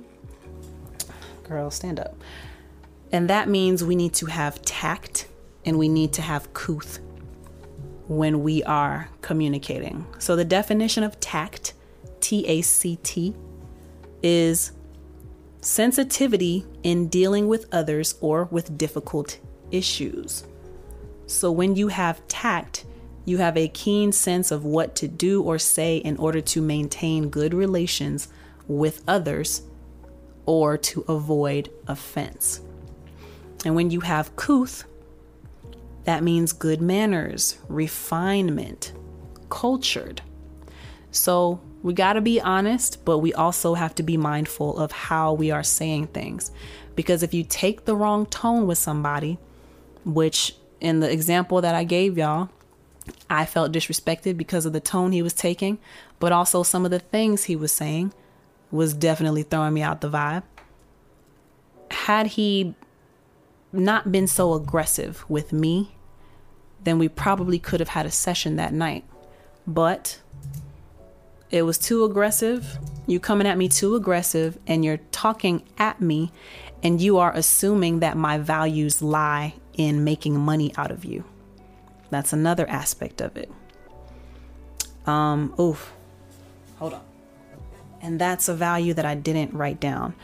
Girl, stand up. And that means we need to have tact and we need to have couth when we are communicating. So, the definition of tact, T A C T, is sensitivity in dealing with others or with difficult issues. So, when you have tact, you have a keen sense of what to do or say in order to maintain good relations with others or to avoid offense. And when you have couth, that means good manners, refinement, cultured. So we got to be honest, but we also have to be mindful of how we are saying things. Because if you take the wrong tone with somebody, which in the example that I gave y'all, I felt disrespected because of the tone he was taking, but also some of the things he was saying was definitely throwing me out the vibe. Had he not been so aggressive with me, then we probably could have had a session that night. But it was too aggressive. You coming at me too aggressive and you're talking at me and you are assuming that my values lie in making money out of you. That's another aspect of it. Um, oof. Hold on. And that's a value that I didn't write down.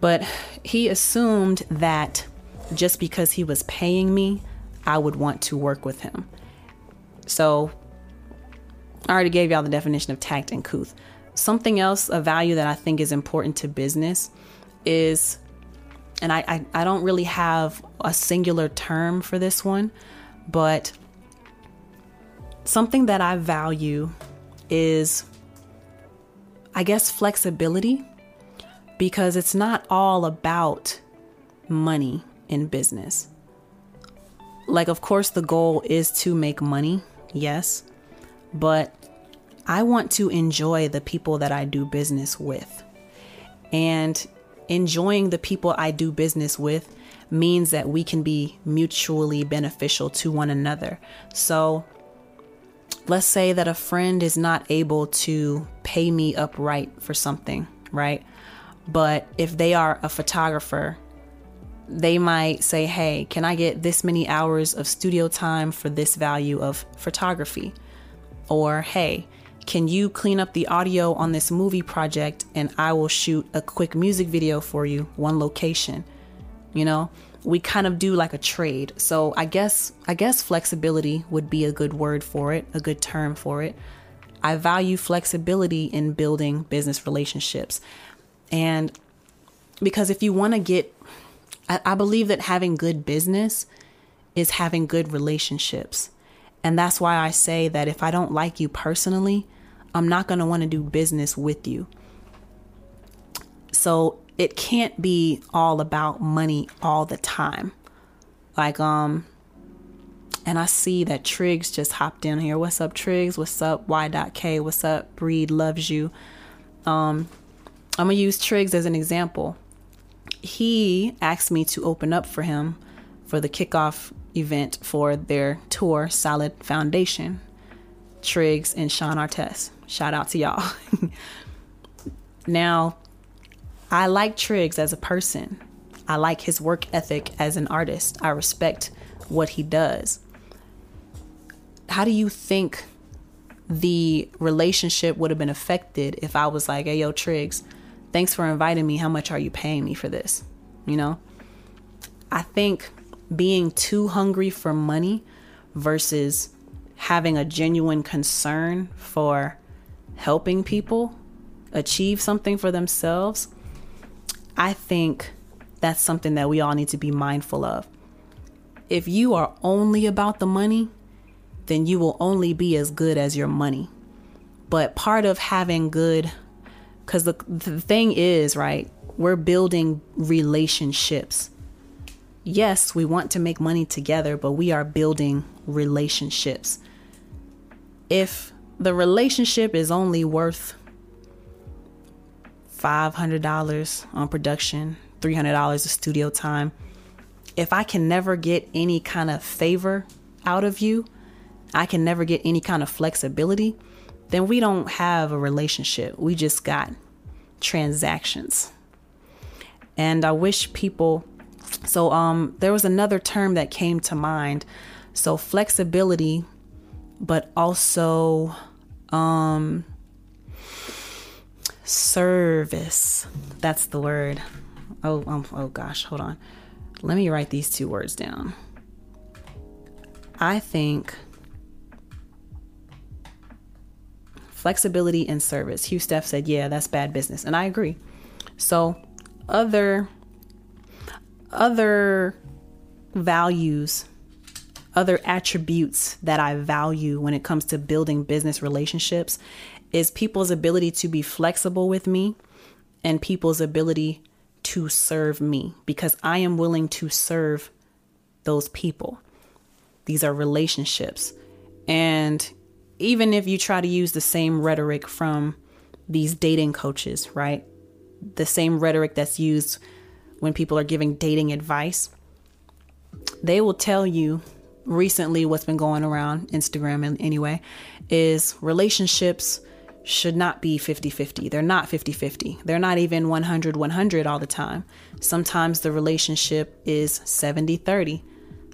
But he assumed that just because he was paying me, I would want to work with him. So I already gave y'all the definition of tact and couth. Something else, a value that I think is important to business is, and I, I, I don't really have a singular term for this one, but something that I value is, I guess, flexibility because it's not all about money in business. Like, of course, the goal is to make money, yes, but I want to enjoy the people that I do business with. And enjoying the people I do business with means that we can be mutually beneficial to one another. So, let's say that a friend is not able to pay me upright for something, right? But if they are a photographer, they might say, Hey, can I get this many hours of studio time for this value of photography? Or, Hey, can you clean up the audio on this movie project and I will shoot a quick music video for you, one location? You know, we kind of do like a trade. So I guess I guess flexibility would be a good word for it, a good term for it. I value flexibility in building business relationships. And because if you want to get I, I believe that having good business is having good relationships. And that's why I say that if I don't like you personally, I'm not going to want to do business with you. So it can't be all about money all the time. Like, um, and I see that Triggs just hopped in here. What's up, Triggs? What's up, Y.K? What's up, Breed loves you. Um, I'm gonna use Triggs as an example. He asked me to open up for him for the kickoff event for their tour, Solid Foundation. Triggs and Sean Artes. Shout out to y'all. now, I like Triggs as a person. I like his work ethic as an artist. I respect what he does. How do you think the relationship would have been affected if I was like, hey, yo, Triggs, thanks for inviting me. How much are you paying me for this? You know? I think being too hungry for money versus having a genuine concern for helping people achieve something for themselves I think that's something that we all need to be mindful of. If you are only about the money, then you will only be as good as your money. But part of having good, because the, the thing is, right, we're building relationships. Yes, we want to make money together, but we are building relationships. If the relationship is only worth $500 on production, $300 of studio time. If I can never get any kind of favor out of you, I can never get any kind of flexibility, then we don't have a relationship. We just got transactions. And I wish people so um there was another term that came to mind. So flexibility but also um Service. That's the word. Oh, um, oh gosh, hold on. Let me write these two words down. I think flexibility and service. Hugh Steph said, Yeah, that's bad business. And I agree. So other other values, other attributes that I value when it comes to building business relationships is people's ability to be flexible with me and people's ability to serve me because I am willing to serve those people. These are relationships. And even if you try to use the same rhetoric from these dating coaches, right? The same rhetoric that's used when people are giving dating advice, they will tell you recently what's been going around Instagram anyway is relationships should not be 50 50. They're not 50 50. They're not even 100 100 all the time. Sometimes the relationship is 70 30.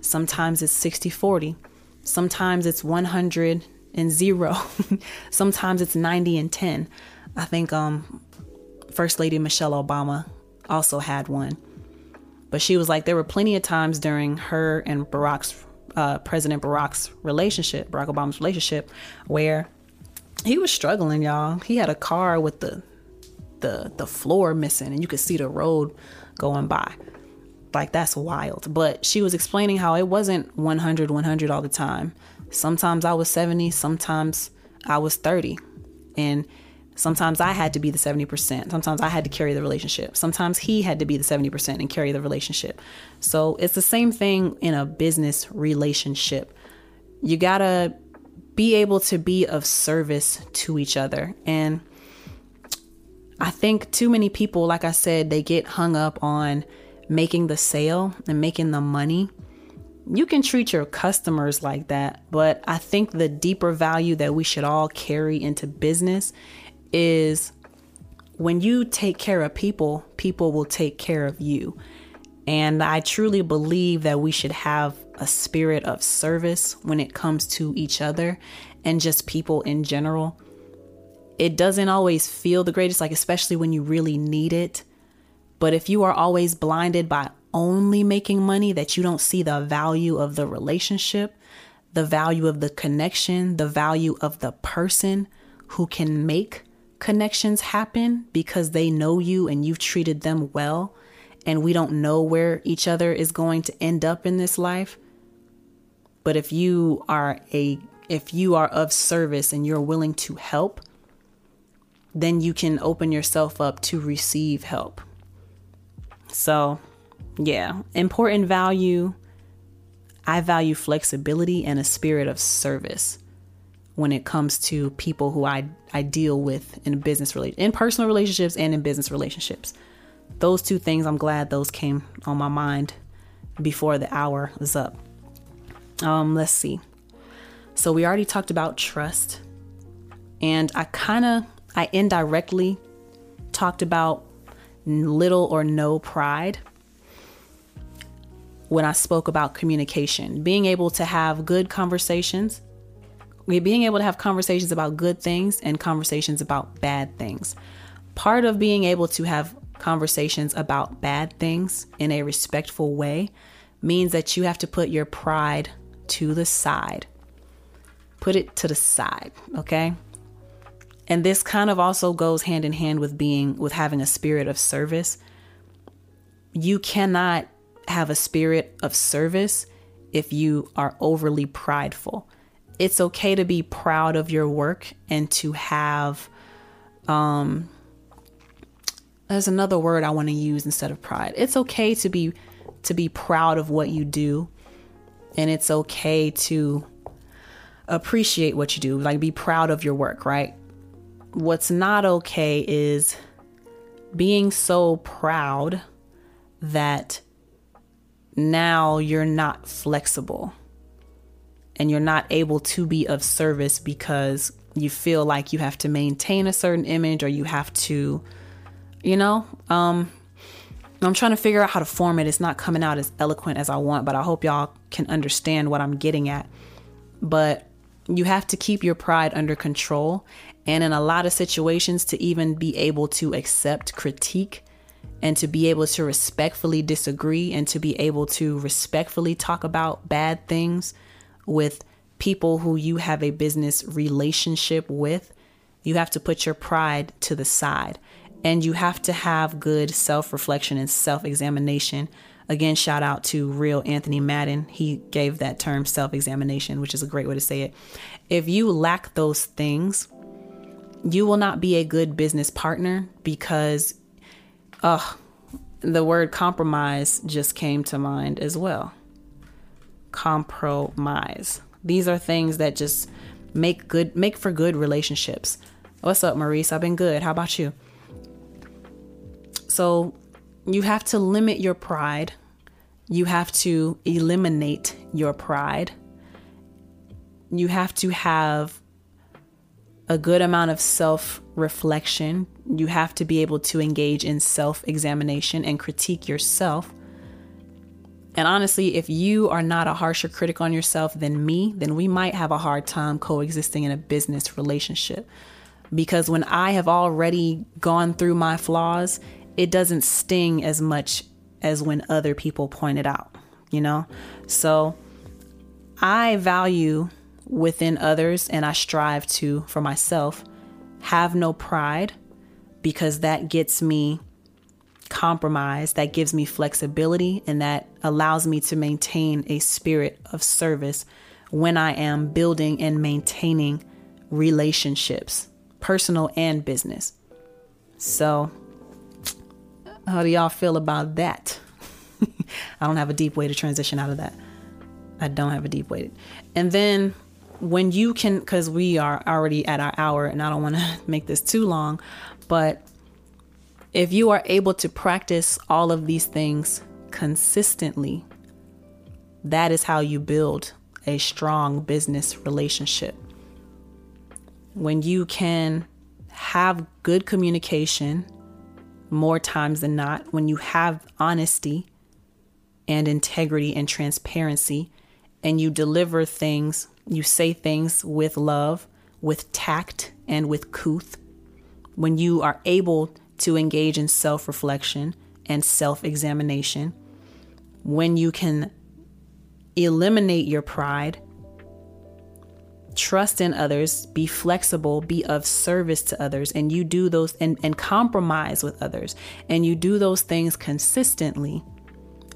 Sometimes it's 60 40. Sometimes it's 100 and 0. Sometimes it's 90 and 10. I think um First Lady Michelle Obama also had one. But she was like there were plenty of times during her and Barack's uh, President Barack's relationship, Barack Obama's relationship, where he was struggling, y'all. He had a car with the the the floor missing and you could see the road going by. Like that's wild. But she was explaining how it wasn't 100 100 all the time. Sometimes I was 70, sometimes I was 30. And sometimes I had to be the 70%. Sometimes I had to carry the relationship. Sometimes he had to be the 70% and carry the relationship. So it's the same thing in a business relationship. You got to be able to be of service to each other. And I think too many people, like I said, they get hung up on making the sale and making the money. You can treat your customers like that, but I think the deeper value that we should all carry into business is when you take care of people, people will take care of you. And I truly believe that we should have a spirit of service when it comes to each other and just people in general. It doesn't always feel the greatest, like, especially when you really need it. But if you are always blinded by only making money, that you don't see the value of the relationship, the value of the connection, the value of the person who can make connections happen because they know you and you've treated them well, and we don't know where each other is going to end up in this life, but if you are a if you are of service and you're willing to help, then you can open yourself up to receive help. So, yeah, important value. I value flexibility and a spirit of service when it comes to people who I, I deal with in business in personal relationships and in business relationships. Those two things I'm glad those came on my mind before the hour was up. Um, let's see. So we already talked about trust, and I kind of, I indirectly talked about little or no pride when I spoke about communication, being able to have good conversations, being able to have conversations about good things and conversations about bad things. Part of being able to have conversations about bad things in a respectful way means that you have to put your pride to the side. Put it to the side, okay? And this kind of also goes hand in hand with being with having a spirit of service. You cannot have a spirit of service if you are overly prideful. It's okay to be proud of your work and to have um there's another word I want to use instead of pride. It's okay to be to be proud of what you do and it's okay to appreciate what you do, like be proud of your work, right? What's not okay is being so proud that now you're not flexible and you're not able to be of service because you feel like you have to maintain a certain image or you have to, you know, um, I'm trying to figure out how to form it. It's not coming out as eloquent as I want, but I hope y'all can understand what I'm getting at. But you have to keep your pride under control. And in a lot of situations, to even be able to accept critique and to be able to respectfully disagree and to be able to respectfully talk about bad things with people who you have a business relationship with, you have to put your pride to the side And you have to have good self reflection and self examination. Again, shout out to real Anthony Madden. He gave that term self examination, which is a great way to say it. If you lack those things, you will not be a good business partner because, oh, the word compromise just came to mind as well. Compromise. These are things that just make good make for good relationships. What's up, Maurice? I've been good. How about you? So, you have to limit your pride. You have to eliminate your pride. You have to have a good amount of self reflection. You have to be able to engage in self examination and critique yourself. And honestly, if you are not a harsher critic on yourself than me, then we might have a hard time coexisting in a business relationship. Because when I have already gone through my flaws, it doesn't sting as much as when other people point it out, you know? So I value within others and I strive to, for myself, have no pride because that gets me compromise, that gives me flexibility, and that allows me to maintain a spirit of service when I am building and maintaining relationships, personal and business. So, how do y'all feel about that? I don't have a deep way to transition out of that. I don't have a deep way. And then when you can, because we are already at our hour and I don't want to make this too long, but if you are able to practice all of these things consistently, that is how you build a strong business relationship. When you can have good communication more times than not, when you have honesty and integrity and transparency, and you deliver things you say things with love, with tact, and with couth. When you are able to engage in self reflection and self examination, when you can eliminate your pride, trust in others, be flexible, be of service to others, and you do those and, and compromise with others, and you do those things consistently,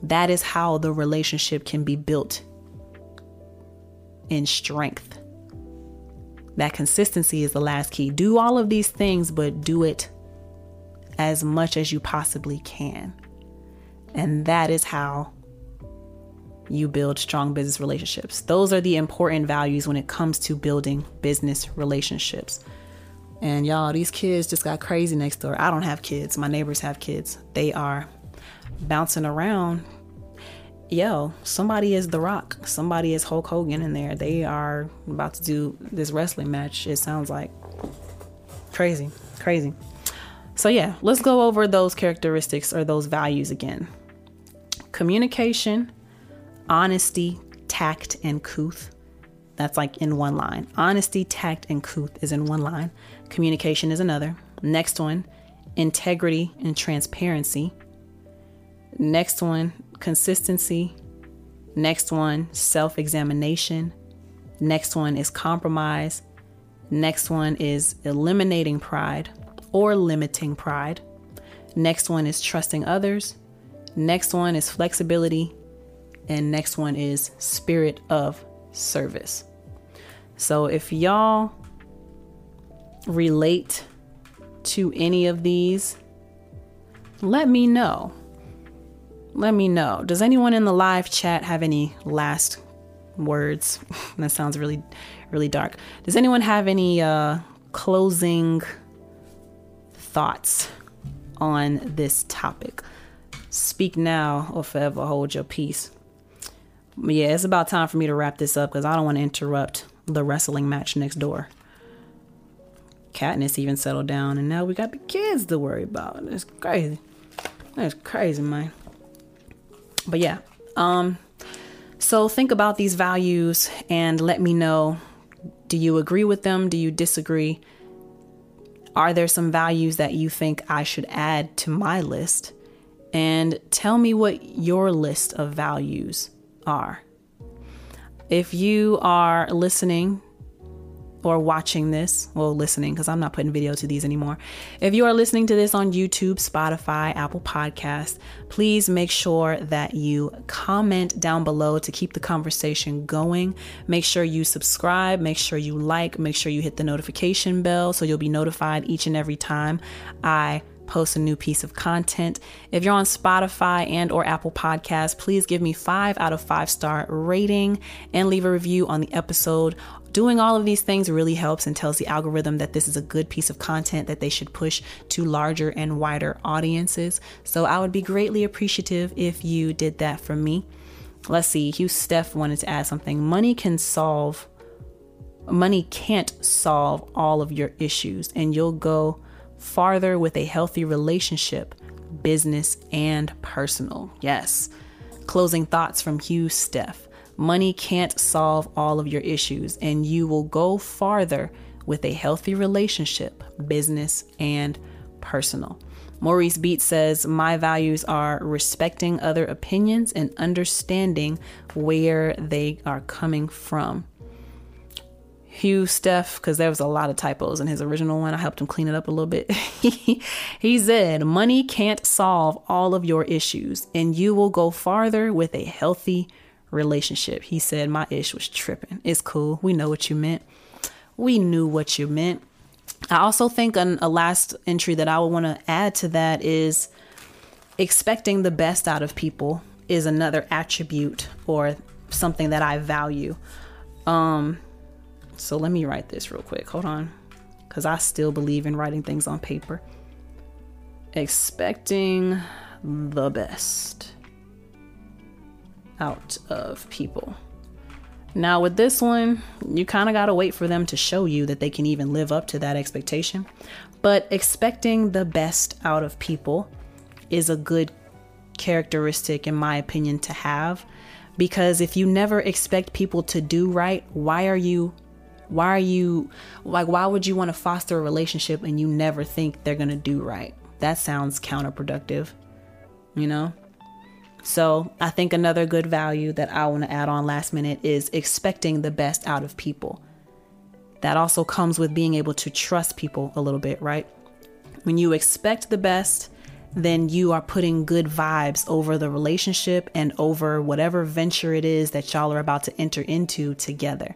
that is how the relationship can be built in strength. That consistency is the last key. Do all of these things, but do it as much as you possibly can. And that is how you build strong business relationships. Those are the important values when it comes to building business relationships. And y'all, these kids just got crazy next door. I don't have kids, my neighbors have kids. They are bouncing around yo, somebody is The Rock, somebody is Hulk Hogan in there. They are about to do this wrestling match. It sounds like crazy, crazy. So, yeah, let's go over those characteristics or those values again communication, honesty, tact, and couth. That's like in one line. Honesty, tact, and couth is in one line. Communication is another. Next one, integrity and transparency. Next one, consistency. Next one, self examination. Next one is compromise. Next one is eliminating pride or limiting pride. Next one is trusting others. Next one is flexibility. And next one is spirit of service. So if y'all relate to any of these, let me know let me know. Does anyone in the live chat have any last words? that sounds really, really dark. Does anyone have any uh, closing thoughts on this topic? Speak now or forever hold your peace. Yeah, it's about time for me to wrap this up because I don't want to interrupt the wrestling match next door. Katniss even settled down, and now we got the kids to worry about. It's crazy. That's crazy, man but yeah um so think about these values and let me know do you agree with them do you disagree are there some values that you think I should add to my list? And tell me what your list of values are. If you are listening or watching this, well, listening, because I'm not putting video to these anymore. If you are listening to this on YouTube, Spotify, Apple Podcast, please make sure that you comment down below to keep the conversation going. Make sure you subscribe, make sure you like, make sure you hit the notification bell so you'll be notified each and every time I post a new piece of content. If you're on Spotify and or Apple Podcasts, please give me 5 out of 5 star rating and leave a review on the episode. Doing all of these things really helps and tells the algorithm that this is a good piece of content that they should push to larger and wider audiences. So I would be greatly appreciative if you did that for me. Let's see, Hugh Steph wanted to add something. Money can solve money can't solve all of your issues and you'll go farther with a healthy relationship, business and personal. Yes. Closing thoughts from Hugh Steph. Money can't solve all of your issues, and you will go farther with a healthy relationship, business and personal. Maurice Beat says, My values are respecting other opinions and understanding where they are coming from. Hugh Steph, because there was a lot of typos in his original one. I helped him clean it up a little bit. he said, Money can't solve all of your issues, and you will go farther with a healthy relationship. He said, My ish was tripping. It's cool. We know what you meant. We knew what you meant. I also think an, a last entry that I would want to add to that is expecting the best out of people is another attribute or something that I value. Um, so let me write this real quick. Hold on. Because I still believe in writing things on paper. Expecting the best out of people. Now, with this one, you kind of got to wait for them to show you that they can even live up to that expectation. But expecting the best out of people is a good characteristic, in my opinion, to have. Because if you never expect people to do right, why are you why are you like, why would you want to foster a relationship and you never think they're going to do right? That sounds counterproductive, you know? So I think another good value that I want to add on last minute is expecting the best out of people. That also comes with being able to trust people a little bit, right? When you expect the best, then you are putting good vibes over the relationship and over whatever venture it is that y'all are about to enter into together.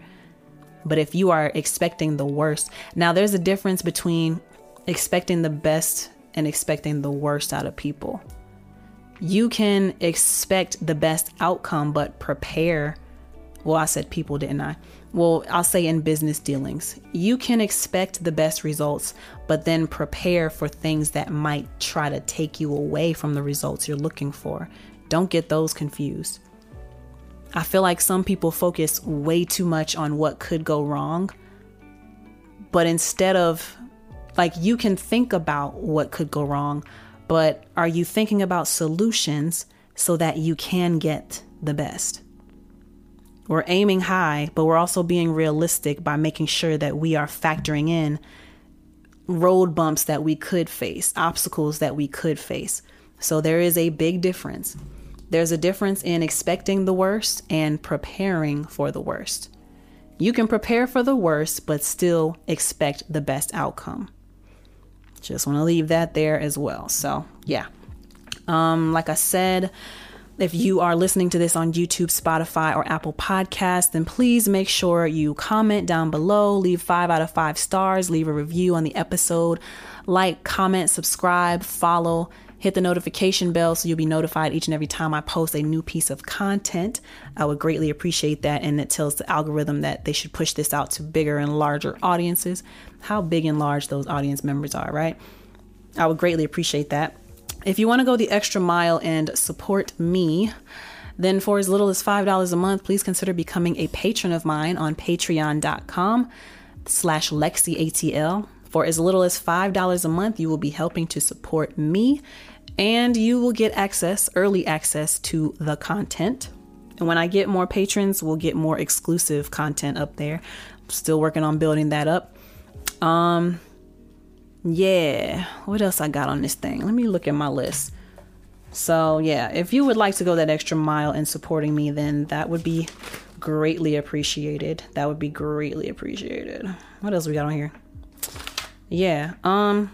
But if you are expecting the worst, now there's a difference between expecting the best and expecting the worst out of people. You can expect the best outcome, but prepare. Well, I said people, didn't I? Well, I'll say in business dealings, you can expect the best results, but then prepare for things that might try to take you away from the results you're looking for. Don't get those confused. I feel like some people focus way too much on what could go wrong. But instead of, like, you can think about what could go wrong, but are you thinking about solutions so that you can get the best? We're aiming high, but we're also being realistic by making sure that we are factoring in road bumps that we could face, obstacles that we could face. So there is a big difference. There's a difference in expecting the worst and preparing for the worst. You can prepare for the worst, but still expect the best outcome. Just want to leave that there as well. So, yeah. Um, like I said, if you are listening to this on YouTube, Spotify, or Apple Podcasts, then please make sure you comment down below, leave five out of five stars, leave a review on the episode, like, comment, subscribe, follow, Hit the notification bell so you'll be notified each and every time I post a new piece of content. I would greatly appreciate that. And it tells the algorithm that they should push this out to bigger and larger audiences. How big and large those audience members are, right? I would greatly appreciate that. If you want to go the extra mile and support me, then for as little as $5 a month, please consider becoming a patron of mine on patreon.com slash LexCATL. For as little as $5 a month, you will be helping to support me and you will get access, early access to the content. And when I get more patrons, we'll get more exclusive content up there. I'm Still working on building that up. Um yeah, what else I got on this thing? Let me look at my list. So, yeah, if you would like to go that extra mile in supporting me, then that would be greatly appreciated. That would be greatly appreciated. What else we got on here? Yeah. Um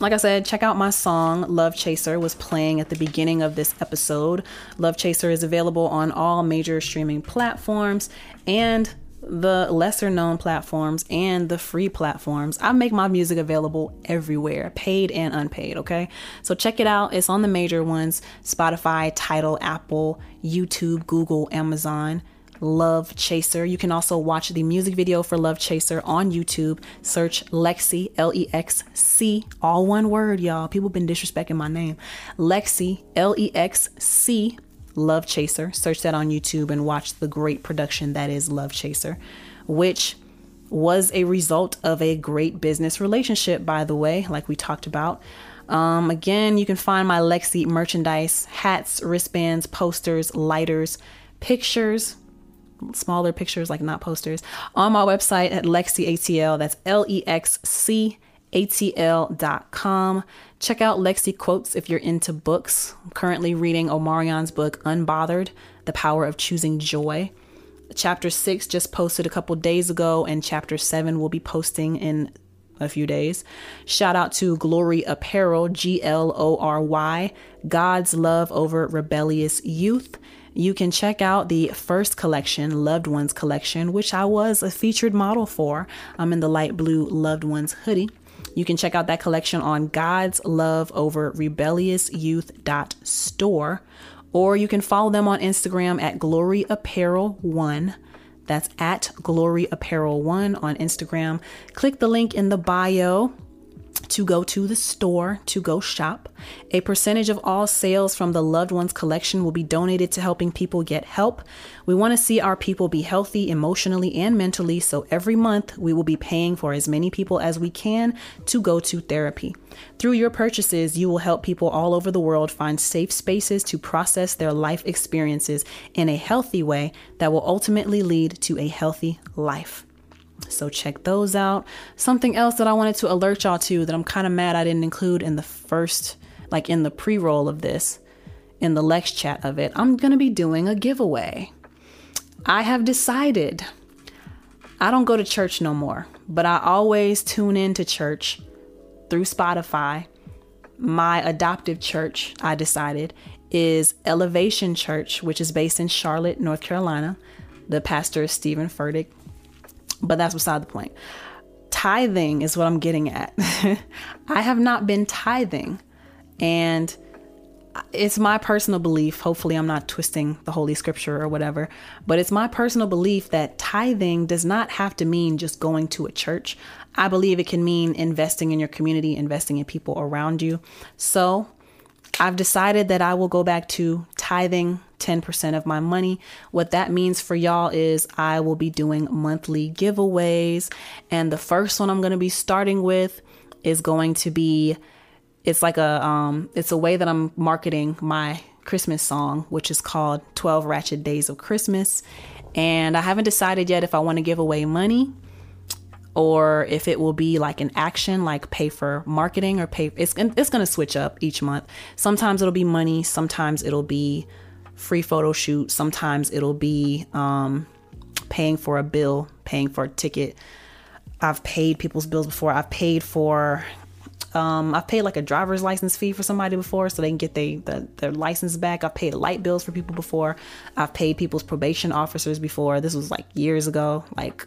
like I said, check out my song Love Chaser was playing at the beginning of this episode. Love Chaser is available on all major streaming platforms and the lesser known platforms and the free platforms. I make my music available everywhere, paid and unpaid, okay? So check it out. It's on the major ones Spotify, Tidal, Apple, YouTube, Google, Amazon. Love Chaser. You can also watch the music video for Love Chaser on YouTube. Search LexC, L E X C, all one word, y'all. People been disrespecting my name. LexC, L E X C, Love Chaser. Search that on YouTube and watch the great production that is Love Chaser, which was a result of a great business relationship, by the way, like we talked about. Um, again, you can find my LexC merchandise hats, wristbands, posters, lighters, pictures, smaller pictures, like not posters, on my website at LexC ATL. That's L E X C ATL.com. Check out LexC Quotes if you're into books. I'm currently reading Omarion's book, Unbothered The Power of Choosing Joy. Chapter 6 just posted a couple days ago, and chapter 7 will be posting in a few days. Shout out to Glory Apparel, G L O R Y, God's Love Over Rebellious Youth. You can check out the first collection, Loved Ones collection, which I was a featured model for. I'm in the light blue Loved Ones hoodie. You can check out that collection on God's Love Over Rebellious Youth dot store, or you can follow them on Instagram at Glory Apparel One. That's at Glory Apparel One on Instagram. Click the link in the bio to go to the store to go shop. A percentage of all sales from the loved ones collection will be donated to helping people get help. We want to see our people be healthy emotionally and mentally, so every month we will be paying for as many people as we can to go to therapy. Through your purchases, you will help people all over the world find safe spaces to process their life experiences in a healthy way that will ultimately lead to a healthy life. So check those out. Something else that I wanted to alert y'all to that I'm kind of mad I didn't include in the first, like in the pre roll of this, in the Lex chat of it, I'm going to be doing a giveaway. I have decided I don't go to church no more, but I always tune in to church through Spotify. My adoptive church, I decided, is Elevation Church, which is based in Charlotte, North Carolina. The pastor is Stephen Furtick. But that's beside the point. Tithing is what I'm getting at. I have not been tithing. And it's my personal belief. Hopefully, I'm not twisting the Holy Scripture or whatever, but it's my personal belief that tithing does not have to mean just going to a church. I believe it can mean investing in your community, investing in people around you. So, I've decided that I will go back to tithing 10% of my money. What that means for y'all is I will be doing monthly giveaways. And the first one I'm going to be starting with is going to be it's like a um it's a way that I'm marketing my Christmas song, which is called 12 Ratchet Days of Christmas. And I haven't decided yet if I want to give away money or if it will be like an action like pay for marketing or pay it's it's going to switch up each month. Sometimes it'll be money, sometimes it'll be free photo shoot. Sometimes it'll be um, paying for a bill, paying for a ticket. I've paid people's bills before. I've paid for, um, I've paid like a driver's license fee for somebody before so they can get they, the, their license back. I've paid light bills for people before. I've paid people's probation officers before. This was like years ago, like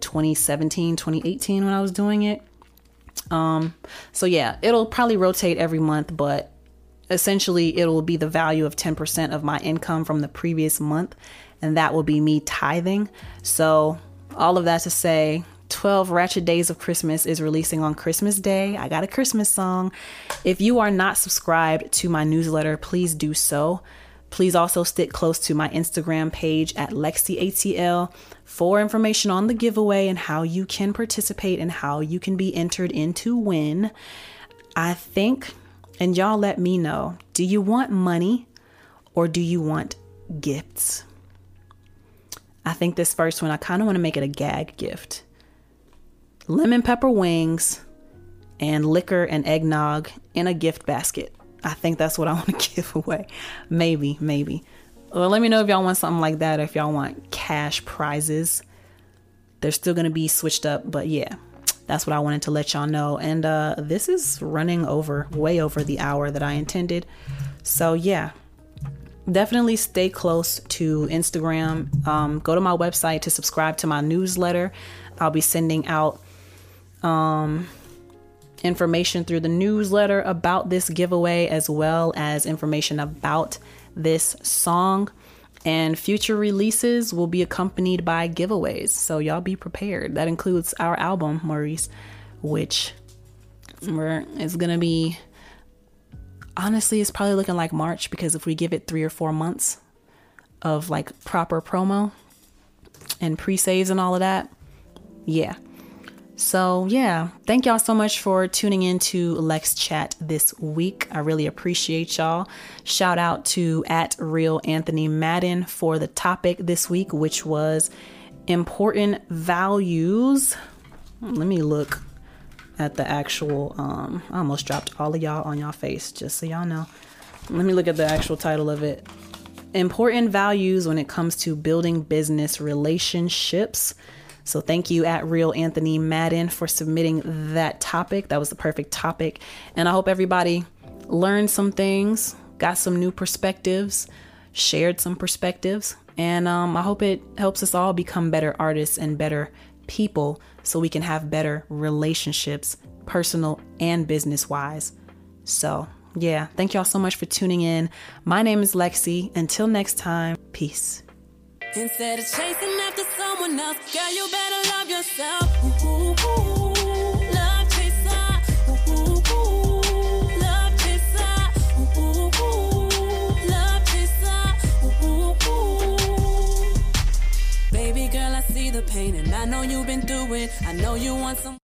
2017, 2018 when I was doing it. Um, so yeah, it'll probably rotate every month, but essentially it will be the value of 10% of my income from the previous month and that will be me tithing so all of that to say 12 Ratchet Days of Christmas is releasing on Christmas Day. I got a Christmas song. If you are not subscribed to my newsletter, please do so. Please also stick close to my Instagram page at LexCATL for information on the giveaway and how you can participate and how you can be entered into win. I think and y'all let me know do you want money or do you want gifts? I think this first one, I kind of want to make it a gag gift lemon pepper wings and liquor and eggnog in a gift basket. I think that's what I want to give away. Maybe, maybe. Well, let me know if y'all want something like that. If y'all want cash prizes, they're still gonna be switched up. But yeah, that's what I wanted to let y'all know. And uh, this is running over, way over the hour that I intended. So yeah, definitely stay close to Instagram. Um, go to my website to subscribe to my newsletter. I'll be sending out um, information through the newsletter about this giveaway as well as information about this song. And future releases will be accompanied by giveaways. So y'all be prepared. That includes our album, Maurice, which we're, is going to be honestly, it's probably looking like March because if we give it three or four months of like proper promo and pre saves and all of that, yeah, so, yeah, thank y'all so much for tuning in to Lex Chat this week. I really appreciate y'all. Shout out to at Real Anthony Madden for the topic this week, which was important values. Let me look at the actual um I almost dropped all of y'all on y'all face just so y'all know. Let me look at the actual title of it. Important values when it comes to building business relationships. So thank you at Real Anthony Madden for submitting that topic. That was the perfect topic. And I hope everybody learned some things, got some new perspectives, shared some perspectives. And um, I hope it helps us all become better artists and better people so we can have better relationships, personal and business wise. So, yeah, thank y'all so much for tuning in. My name is LexC. Until next time, peace. Instead of chasing after someone else, girl, you better love yourself. Ooh, ooh, love chaser. Ooh, love chaser. love chaser. Baby girl, I see the pain and I know you've been through it. I know you want some.